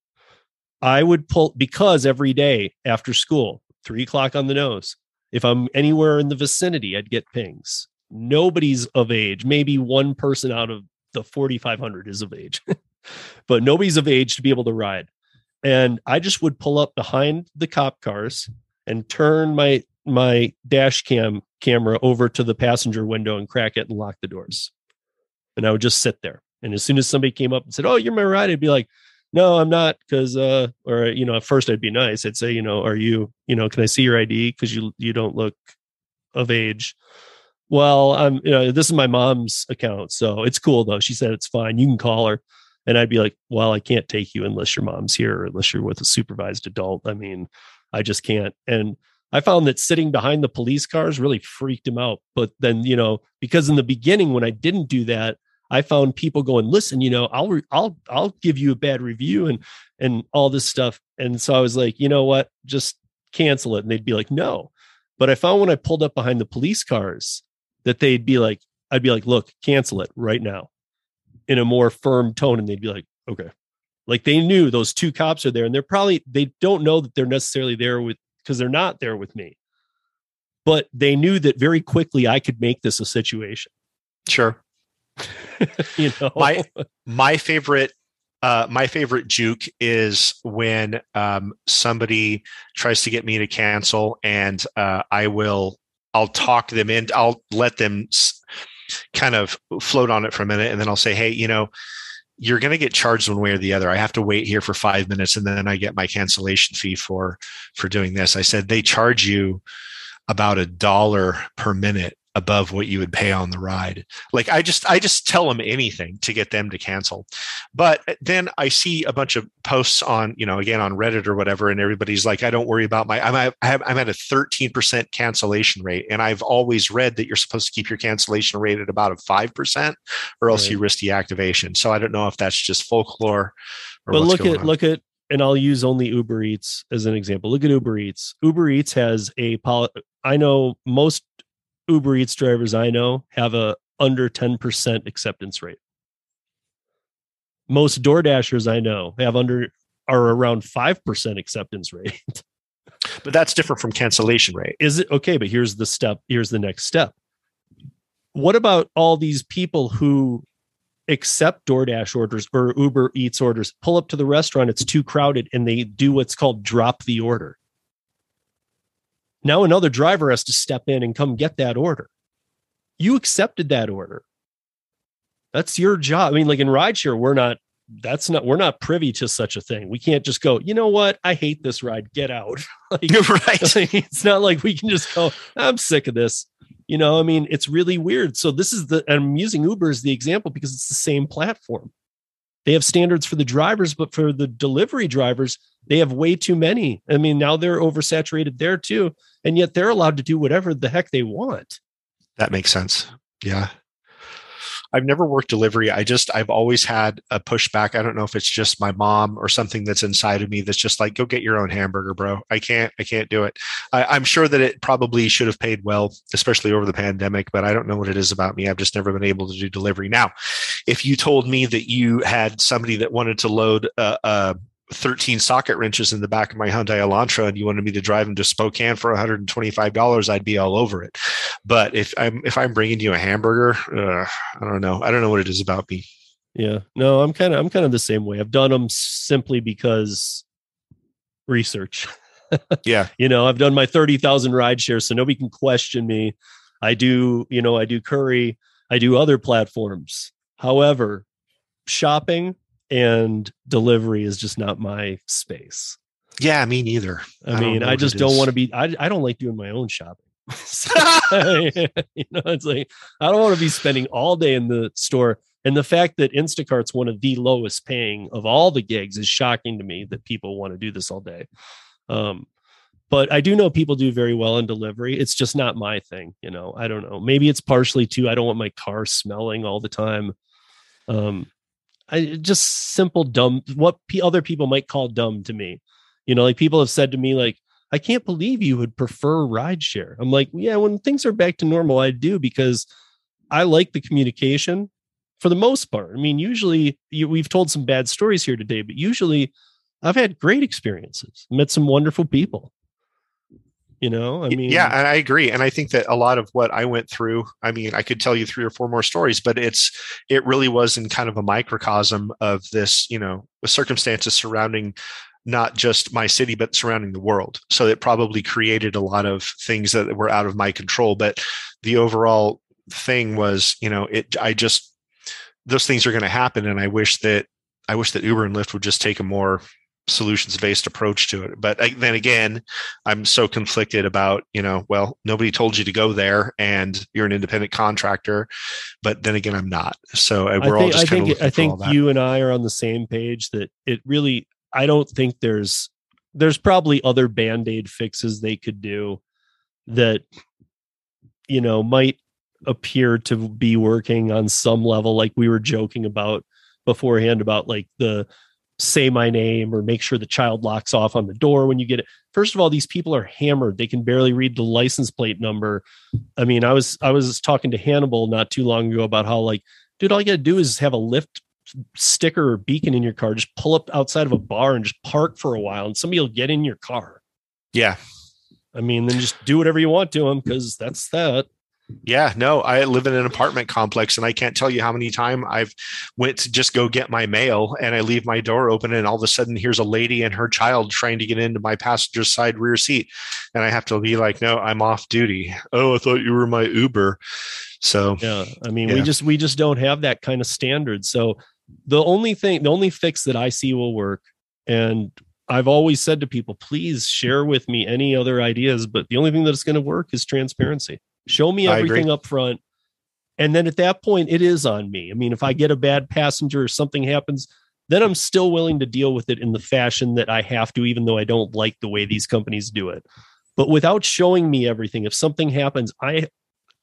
I would pull because every day after school, three o'clock on the nose, if I'm anywhere in the vicinity, I'd get pings. Nobody's of age. Maybe one person out of the 4,500 is of age, but nobody's of age to be able to ride. And I just would pull up behind the cop cars and turn my my dash cam camera over to the passenger window and crack it and lock the doors. And I would just sit there. And as soon as somebody came up and said, "Oh, you're my ride," I'd be like, no i'm not because uh or you know at first i'd be nice. I'd say you know are you you know can i see your id because you you don't look of age. Well i'm you know this is my mom's account so it's cool though. She said it's fine. You can call her and i'd be like well i can't take you unless your mom's here or unless you're with a supervised adult i mean i just can't and i found that sitting behind the police cars really freaked him out but then you know because in the beginning when i didn't do that I found people going, listen, you know, I'll, re- I'll, I'll give you a bad review and, and all this stuff. And so I was like, you know what, just cancel it. And they'd be like, no. But I found when I pulled up behind the police cars that they'd be like, I'd be like, look, cancel it right now in a more firm tone. And they'd be like, okay. Like they knew those two cops are there and they're probably, they don't know that they're necessarily there with, because they're not there with me. But they knew that very quickly I could make this a situation. Sure. you know, My- my favorite uh, my favorite juke is when um, somebody tries to get me to cancel and uh, i will i'll talk them in i'll let them kind of float on it for a minute and then i'll say hey you know you're going to get charged one way or the other. I have to wait here for five minutes and then i get my cancellation fee for for doing this. I said they charge you about a dollar per minute above what you would pay on the ride. Like I just I just tell them anything to get them to cancel. But eh, then I see a bunch of posts on, you know, again on Reddit or whatever and everybody's like I don't worry about my I'm I have, I'm at a 13% cancellation rate and I've always read that you're supposed to keep your cancellation rate at about a 5% or else Right. you risk deactivation. So I don't know if that's just folklore or but look at on. look at and I'll use only Uber Eats as an example. Look at Uber Eats. Uber Eats has a poli- I know most Uber Eats drivers I know have a under 10% acceptance rate. Most DoorDashers I know have under are around 5% acceptance rate. but that's different from cancellation rate. Is it okay? But here's the step. Here's the next step. What about all these people who accept DoorDash orders or Uber Eats orders, pull up to the restaurant, it's too crowded, and they do what's called drop the order? Now another driver has to step in and come get that order. You accepted that order. That's your job. I mean, like in rideshare, we're not, that's not, we're not privy to such a thing. We can't just go, you know what? I hate this ride. Get out. like, right. it's not like we can just go, I'm sick of this. You know, I mean, it's really weird. So this is the and I'm using Uber as the example because it's the same platform. They have standards for the drivers, but for the delivery drivers, they have way too many. I mean, now they're oversaturated there too, and yet they're allowed to do whatever the heck they want. That makes sense. Yeah. I've never worked delivery. I just, I've always had a pushback. I don't know if it's just my mom or something that's inside of me that's just like, go get your own hamburger, bro. I can't, I can't do it. I, I'm sure that it probably should have paid well, especially over the pandemic, but I don't know what it is about me. I've just never been able to do delivery. Now, if you told me that you had somebody that wanted to load a, a 13 socket wrenches in the back of my Hyundai Elantra and you wanted me to drive them to Spokane for $125, I'd be all over it. But if I'm if I'm bringing you a hamburger, uh, I don't know. I don't know what it is about me. Yeah, no, I'm kind of I'm kind of the same way. I've done them simply because research. Yeah. you know, I've done my 30,000 ride shares, so nobody can question me. I do, you know, I do Curri, I do other platforms. However, shopping and delivery is just not my space. Yeah, me neither. I, I mean, I just don't want to be, I, I don't like doing my own shopping. So, you know, it's like, I don't want to be spending all day in the store. And the fact that Instacart's one of the lowest paying of all the gigs is shocking to me that people want to do this all day. Um, but I do know people do very well in delivery. It's just not my thing, you know. I don't know. Maybe it's partially too. I don't want my car smelling all the time. Um, I just simple dumb. What p- other people might call dumb to me, you know, like people have said to me, like, I can't believe you would prefer rideshare. I'm like, yeah, when things are back to normal, I do because I like the communication for the most part. I mean, usually you, we've told some bad stories here today, but usually I've had great experiences, met some wonderful people. You know, I mean, yeah, and I agree. And I think that a lot of what I went through, I mean, I could tell you three or four more stories, but it's it really was in kind of a microcosm of this, you know, the circumstances surrounding not just my city, but surrounding the world. So it probably created a lot of things that were out of my control. But the overall thing was, you know, it I just those things are going to happen. And I wish that I wish that Uber and Lyft would just take a more solutions based approach to it. But I, then again, I'm so conflicted about, you know, well, nobody told you to go there and you're an independent contractor, but then again, I'm not. So uh, I we're all think, I just kind of think, I think you and I are on the same page that it really, I don't think there's, there's probably other band-aid fixes they could do that, you know, might appear to be working on some level. Like we were joking about beforehand about like the say my name or make sure the child locks off on the door when you get it. First of all, these people are hammered. They can barely read the license plate number. I mean, I was I was talking to Hannibal not too long ago about how like, dude, all you gotta do is have a Lyft sticker or beacon in your car. Just pull up outside of a bar and just park for a while, and somebody will get in your car. Yeah. I mean, then just do whatever you want to them because that's that. Yeah, no, I live in an apartment complex and I can't tell you how many times I've went to just go get my mail and I leave my door open and all of a sudden here's a lady and her child trying to get into my passenger side rear seat. And I have to be like, no, I'm off duty. Oh, I thought you were my Uber. So Yeah. I mean, we just we just don't have that kind of standard. So the only thing, the only fix that I see will work, and I've always said to people, please share with me any other ideas, but the only thing that's going to work is transparency. Show me everything up front. And then at that point, it is on me. I mean, if I get a bad passenger or something happens, then I'm still willing to deal with it in the fashion that I have to, even though I don't like the way these companies do it. But without showing me everything, if something happens, I,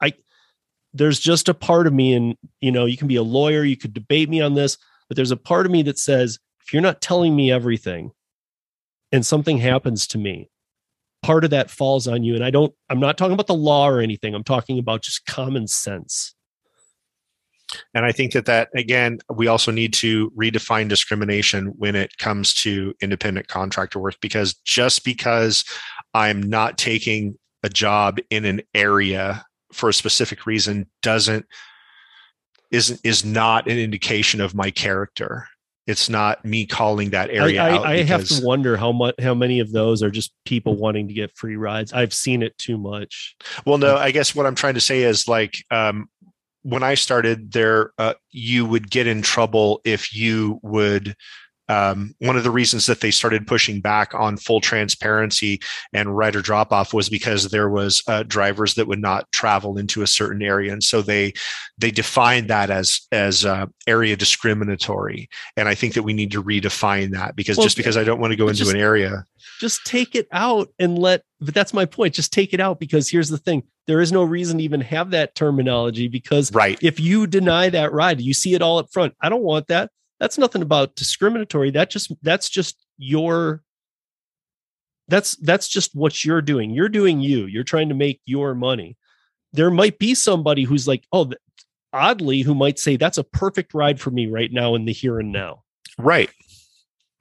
I, there's just a part of me, and you know, you can be a lawyer, you could debate me on this, but there's a part of me that says, if you're not telling me everything and something happens to me, part of that falls on you. And I don't, I'm not talking about the law or anything, I'm talking about just common sense. And I think that that again, we also need to redefine discrimination when it comes to independent contractor work because just because I'm not taking a job in an area for a specific reason doesn't isn't is not an indication of my character. It's not me calling that area I. I, I have to wonder how much, how many of those are just people wanting to get free rides. I've seen it too much. Well, no, I guess what I'm trying to say is like um, when I started there, uh, you would get in trouble if you would. Um, one of the reasons that they started pushing back on full transparency and rider drop off was because there was uh, drivers that would not travel into a certain area, and so they they defined that as as uh, area discriminatory. And I think that we need to redefine that because Well, just because I don't want to go into just- an area, Just take it out and let, but that's my point. Just take it out because here's the thing there is no reason to even have that terminology because right? if you deny that ride, you see it all up front. I don't want that. That's nothing about discriminatory. That just that's just your that's that's just what you're doing. You're doing you. You're trying to make your money. There might be somebody who's like, oh, oddly, who might say that's a perfect ride for me right now in the here and now. Right.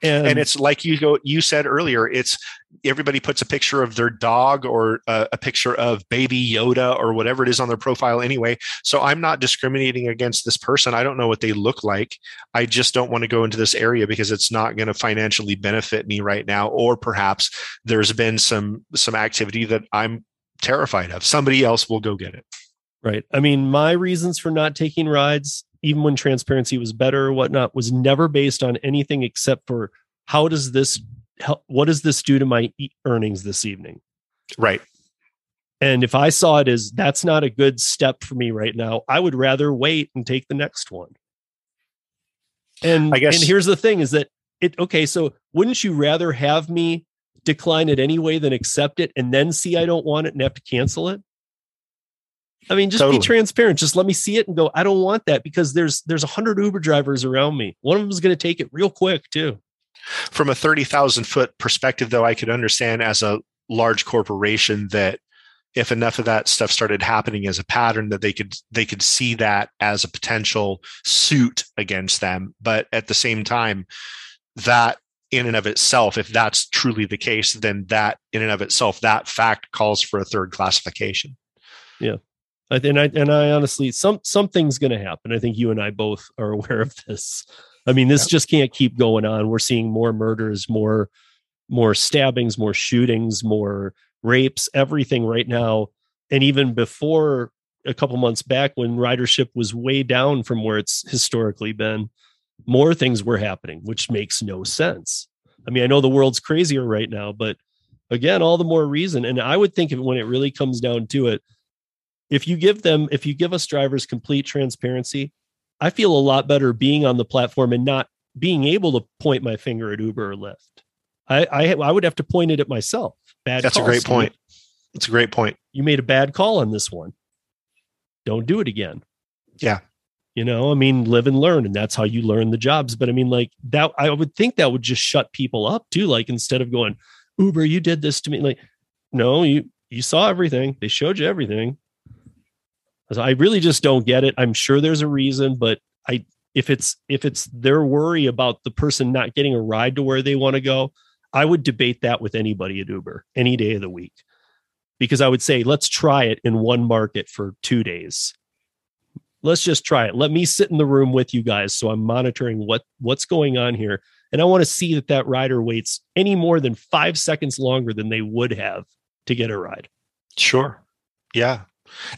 And, and it's like you go you said earlier it's everybody puts a picture of their dog or a, a picture of baby yoda or whatever it is on their profile anyway. So i'm not discriminating against this person. I don't know what they look like. I just don't want to go into this area because it's not going to financially benefit me right now. Or perhaps there's been some some activity that i'm terrified of. Somebody else will go get it. Right. I mean, my reasons for not taking rides, even when transparency was better or whatnot, was never based on anything except for how does this help? What does this do to my e- earnings this evening? right And if I saw it as that's not a good step for me right now, I would rather wait and take the next one. And I guess- and here's the thing is that it okay, so wouldn't you rather have me decline it anyway than accept it and then see I don't want it and have to cancel it? I mean, just Totally. be transparent. Just let me see it and go, I don't want that because there's there's a hundred Uber drivers around me. One of them is going to take it real quick too. from a 30,000 foot perspective, though, I could understand as a large corporation that if enough of that stuff started happening as a pattern, that they could they could see that as a potential suit against them. But at the same time, that in and of itself, if that's truly the case, then that in and of itself, that fact calls for a third classification. I- And I and I honestly, some something's going to happen. I think you and I both are aware of this. I mean, this just can't keep going on. We're seeing more murders, more more stabbings, more shootings, more rapes, everything right now. And even before a couple months back, when ridership was way down from where it's historically been, more things were happening, which makes no sense. I mean, I know the world's crazier right now, but again, all the more reason. And I would think if when it really comes down to it, if you give them, if you give us drivers complete transparency, I feel a lot better being on the platform and not being able to point my finger at Uber or Lyft. I I, I would have to point it at myself. Bad. That's a great point. It's a great point. You made a bad call on this one. Don't do it again. Yeah. You know, I mean, live and learn, and that's how you learn the jobs. But I mean, like that, I would think that would just shut people up too. Like instead of going, Uber, you did this to me. Like, no, you you saw everything. They showed you everything. So I really just don't get it. I'm sure there's a reason, but I if it's if it's their worry about the person not getting a ride to where they want to go, I would debate that with anybody at Uber any day of the week. Because I would say, let's try it in one market for two days. Let's just try it. Let me sit in the room with you guys so I'm monitoring what what's going on here. And I want to see that that rider waits any more than five seconds longer than they would have to get a ride. Sure. Yeah.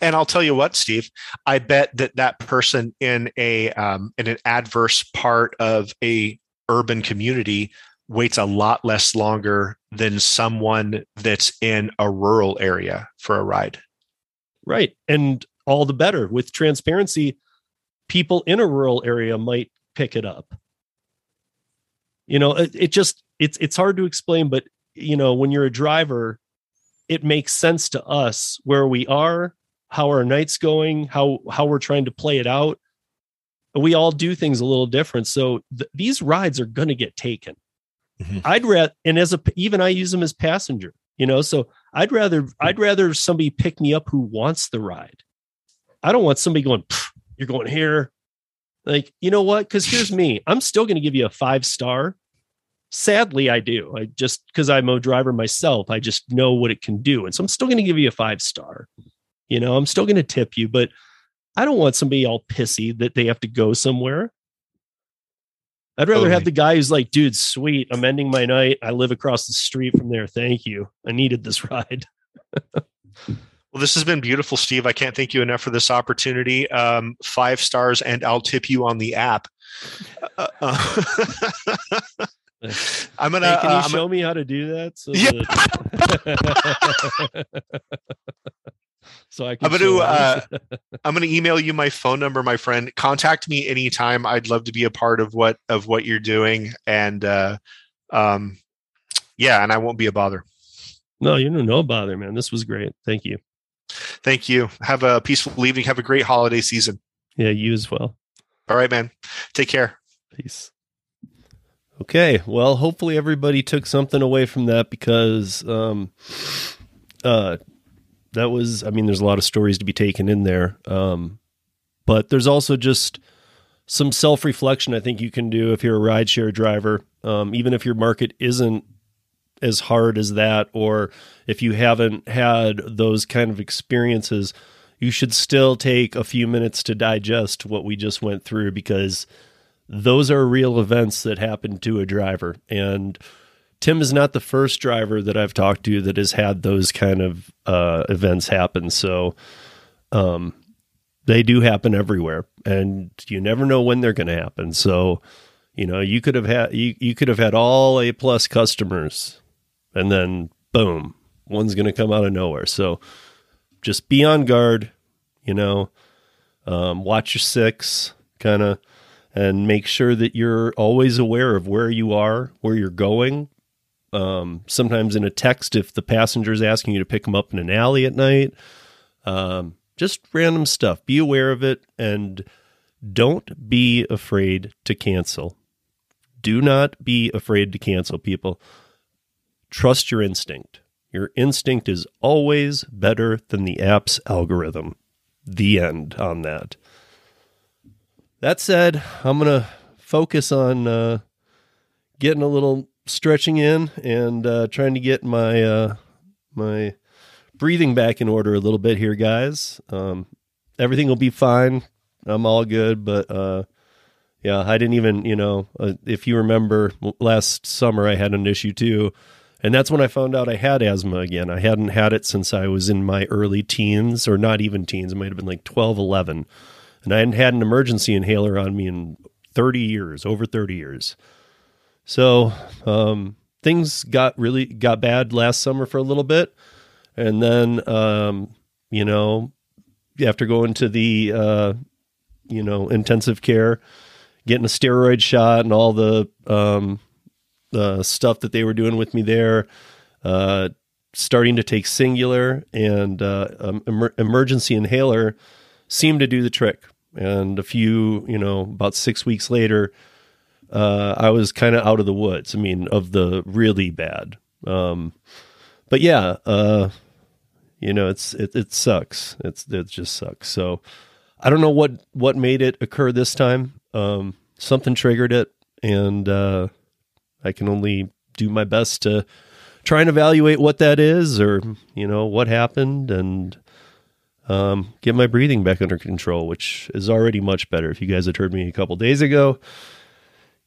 And I'll tell you what, Steve, I bet that that person in a um, in an adverse part of a urban community waits a lot less longer than someone that's in a rural area for a ride. Right. And all the better with transparency, people in a rural area might pick it up. You know, it, it just it's it's hard to explain, but you know, when you're a driver, it makes sense to us where we are, how our night's going, how how we're trying to play it out. We all do things a little different. So th- these rides are going to get taken. Mhm. I'd rather, and as a even I use them as passenger, you know. So I'd rather I'd rather somebody pick me up who wants the ride. I don't want somebody going, you're going here. Like, you know what? Because here's me. I'm still going to give you a five star. Sadly, I do. I just because I'm a driver myself, I just know what it can do. And so I'm still going to give you a five star. You know, I'm still going to tip you, but I don't want somebody all pissy that they have to go somewhere. I'd rather have the guy who's like, dude, sweet. I'm ending my night. I live across the street from there. Thank you. I needed this ride. Well, this has been beautiful, Steve. I can't thank you enough for this opportunity. Um, five stars, and I'll tip you on the app. Uh, uh, I'm gonna. Hey, can you uh, I'm show me how to do that? So, Yeah. that- so I can. I'm gonna, uh. I'm going to email you my phone number, my friend. Contact me anytime. I'd love to be a part of what of what you're doing, and uh, um, yeah, and I won't be a bother. no, you know, no bother, man. This was great. Thank you. Thank you. Have a peaceful evening. Have a great holiday season. Yeah, you as well. All right, man. Take care. Peace. Okay, well, hopefully everybody took something away from that because um uh that was I mean there's a lot of stories to be taken in there. Um but there's also just some self-reflection I think you can do if you're a rideshare driver, um even if your market isn't as hard as that or if you haven't had those kind of experiences, you should still take a few minutes to digest what we just went through because those are real events that happen to a driver. And Tim is not the first driver that I've talked to that has had those kind of uh, events happen. So um, they do happen everywhere, and you never know when they're going to happen. So you know you could have had you, you could have had all A plus customers, and then boom, one's going to come out of nowhere. So just be on guard. You know, um, watch your six, kind of and make sure that you're always aware of where you are, where you're going. Um, sometimes in a text, if the passenger is asking you to pick them up in an alley at night, um, just random stuff. Be aware of it and don't be afraid to cancel. Do not be afraid to cancel, people. Trust your instinct. Your instinct is always better than the app's algorithm. The end on that. That said, I'm going to focus on uh, getting a little stretching in and uh, trying to get my uh, my breathing back in order a little bit here, guys. Um, everything will be fine. I'm all good, but uh, yeah, I didn't even, you know, uh, if you remember last summer, I had an issue too. And that's when I found out I had asthma again. I hadn't had it since I was in my early teens, or not even teens. It might have been like 12, 11 and I hadn't had an emergency inhaler on me in 30 years, over 30 years. So um, things got really got bad last summer for a little bit, and then um, you know after going to the uh, you know intensive care, getting a steroid shot and all the um, the stuff that they were doing with me there. Uh, starting to take Singulair and uh, um, emer- emergency inhaler seemed to do the trick and a few, you know, about six weeks later, uh, I was kind of out of the woods. I mean, of the really bad. Um, but yeah, uh, you know, it's it, it sucks. It's it just sucks. So I don't know what what made it occur this time. Um, something triggered it, and uh, I can only do my best to try and evaluate what that is, or you know, what happened, and um, get my breathing back under control, which is already much better. If you guys had heard me a couple days ago,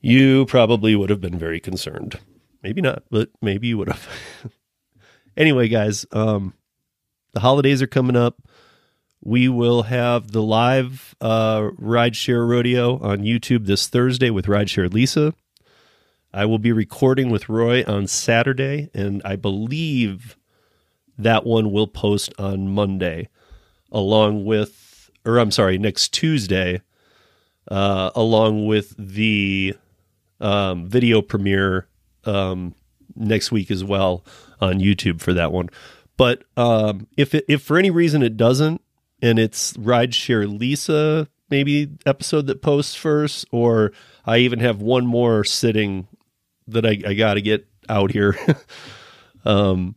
you probably would have been very concerned. Maybe not, but maybe you would have. anyway, guys, um, the holidays are coming up. We will have the live uh, rideshare rodeo on YouTube this Thursday with Rideshare Lisa. I will be recording with Roy on Saturday, and I believe that one will post on Monday. Along with, or I'm sorry, next Tuesday, uh, along with the um, video premiere um, next week as well on YouTube for that one. But um, if it, if for any reason it doesn't, and it's Rideshare Lisa maybe episode that posts first, or I even have one more sitting that I, I got to get out here. um,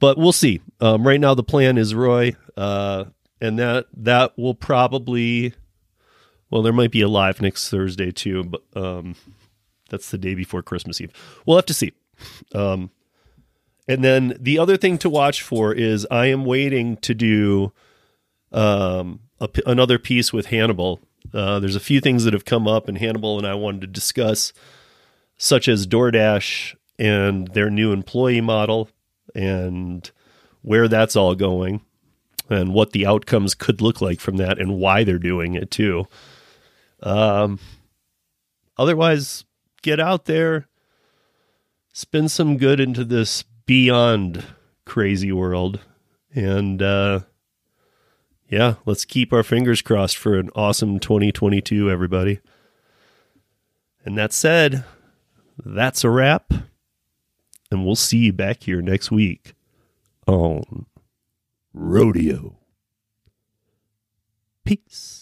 but we'll see. Um, right now, the plan is Roy, uh, and that that will probably, well, there might be a live next Thursday too, but um, that's the day before Christmas Eve. We'll have to see. Um, and then the other thing to watch for is I am waiting to do um, a another piece with Hannibal. Uh, there's a few things that have come up, and Hannibal and I wanted to discuss, such as DoorDash and their new employee model, and where that's all going, and what the outcomes could look like from that, and why they're doing it too. Um, otherwise, get out there, spend some good into this beyond crazy world, and uh, yeah, let's keep our fingers crossed for an awesome 2022, everybody. And that said, that's a wrap. And we'll see you back here next week on Rodeo. Peace.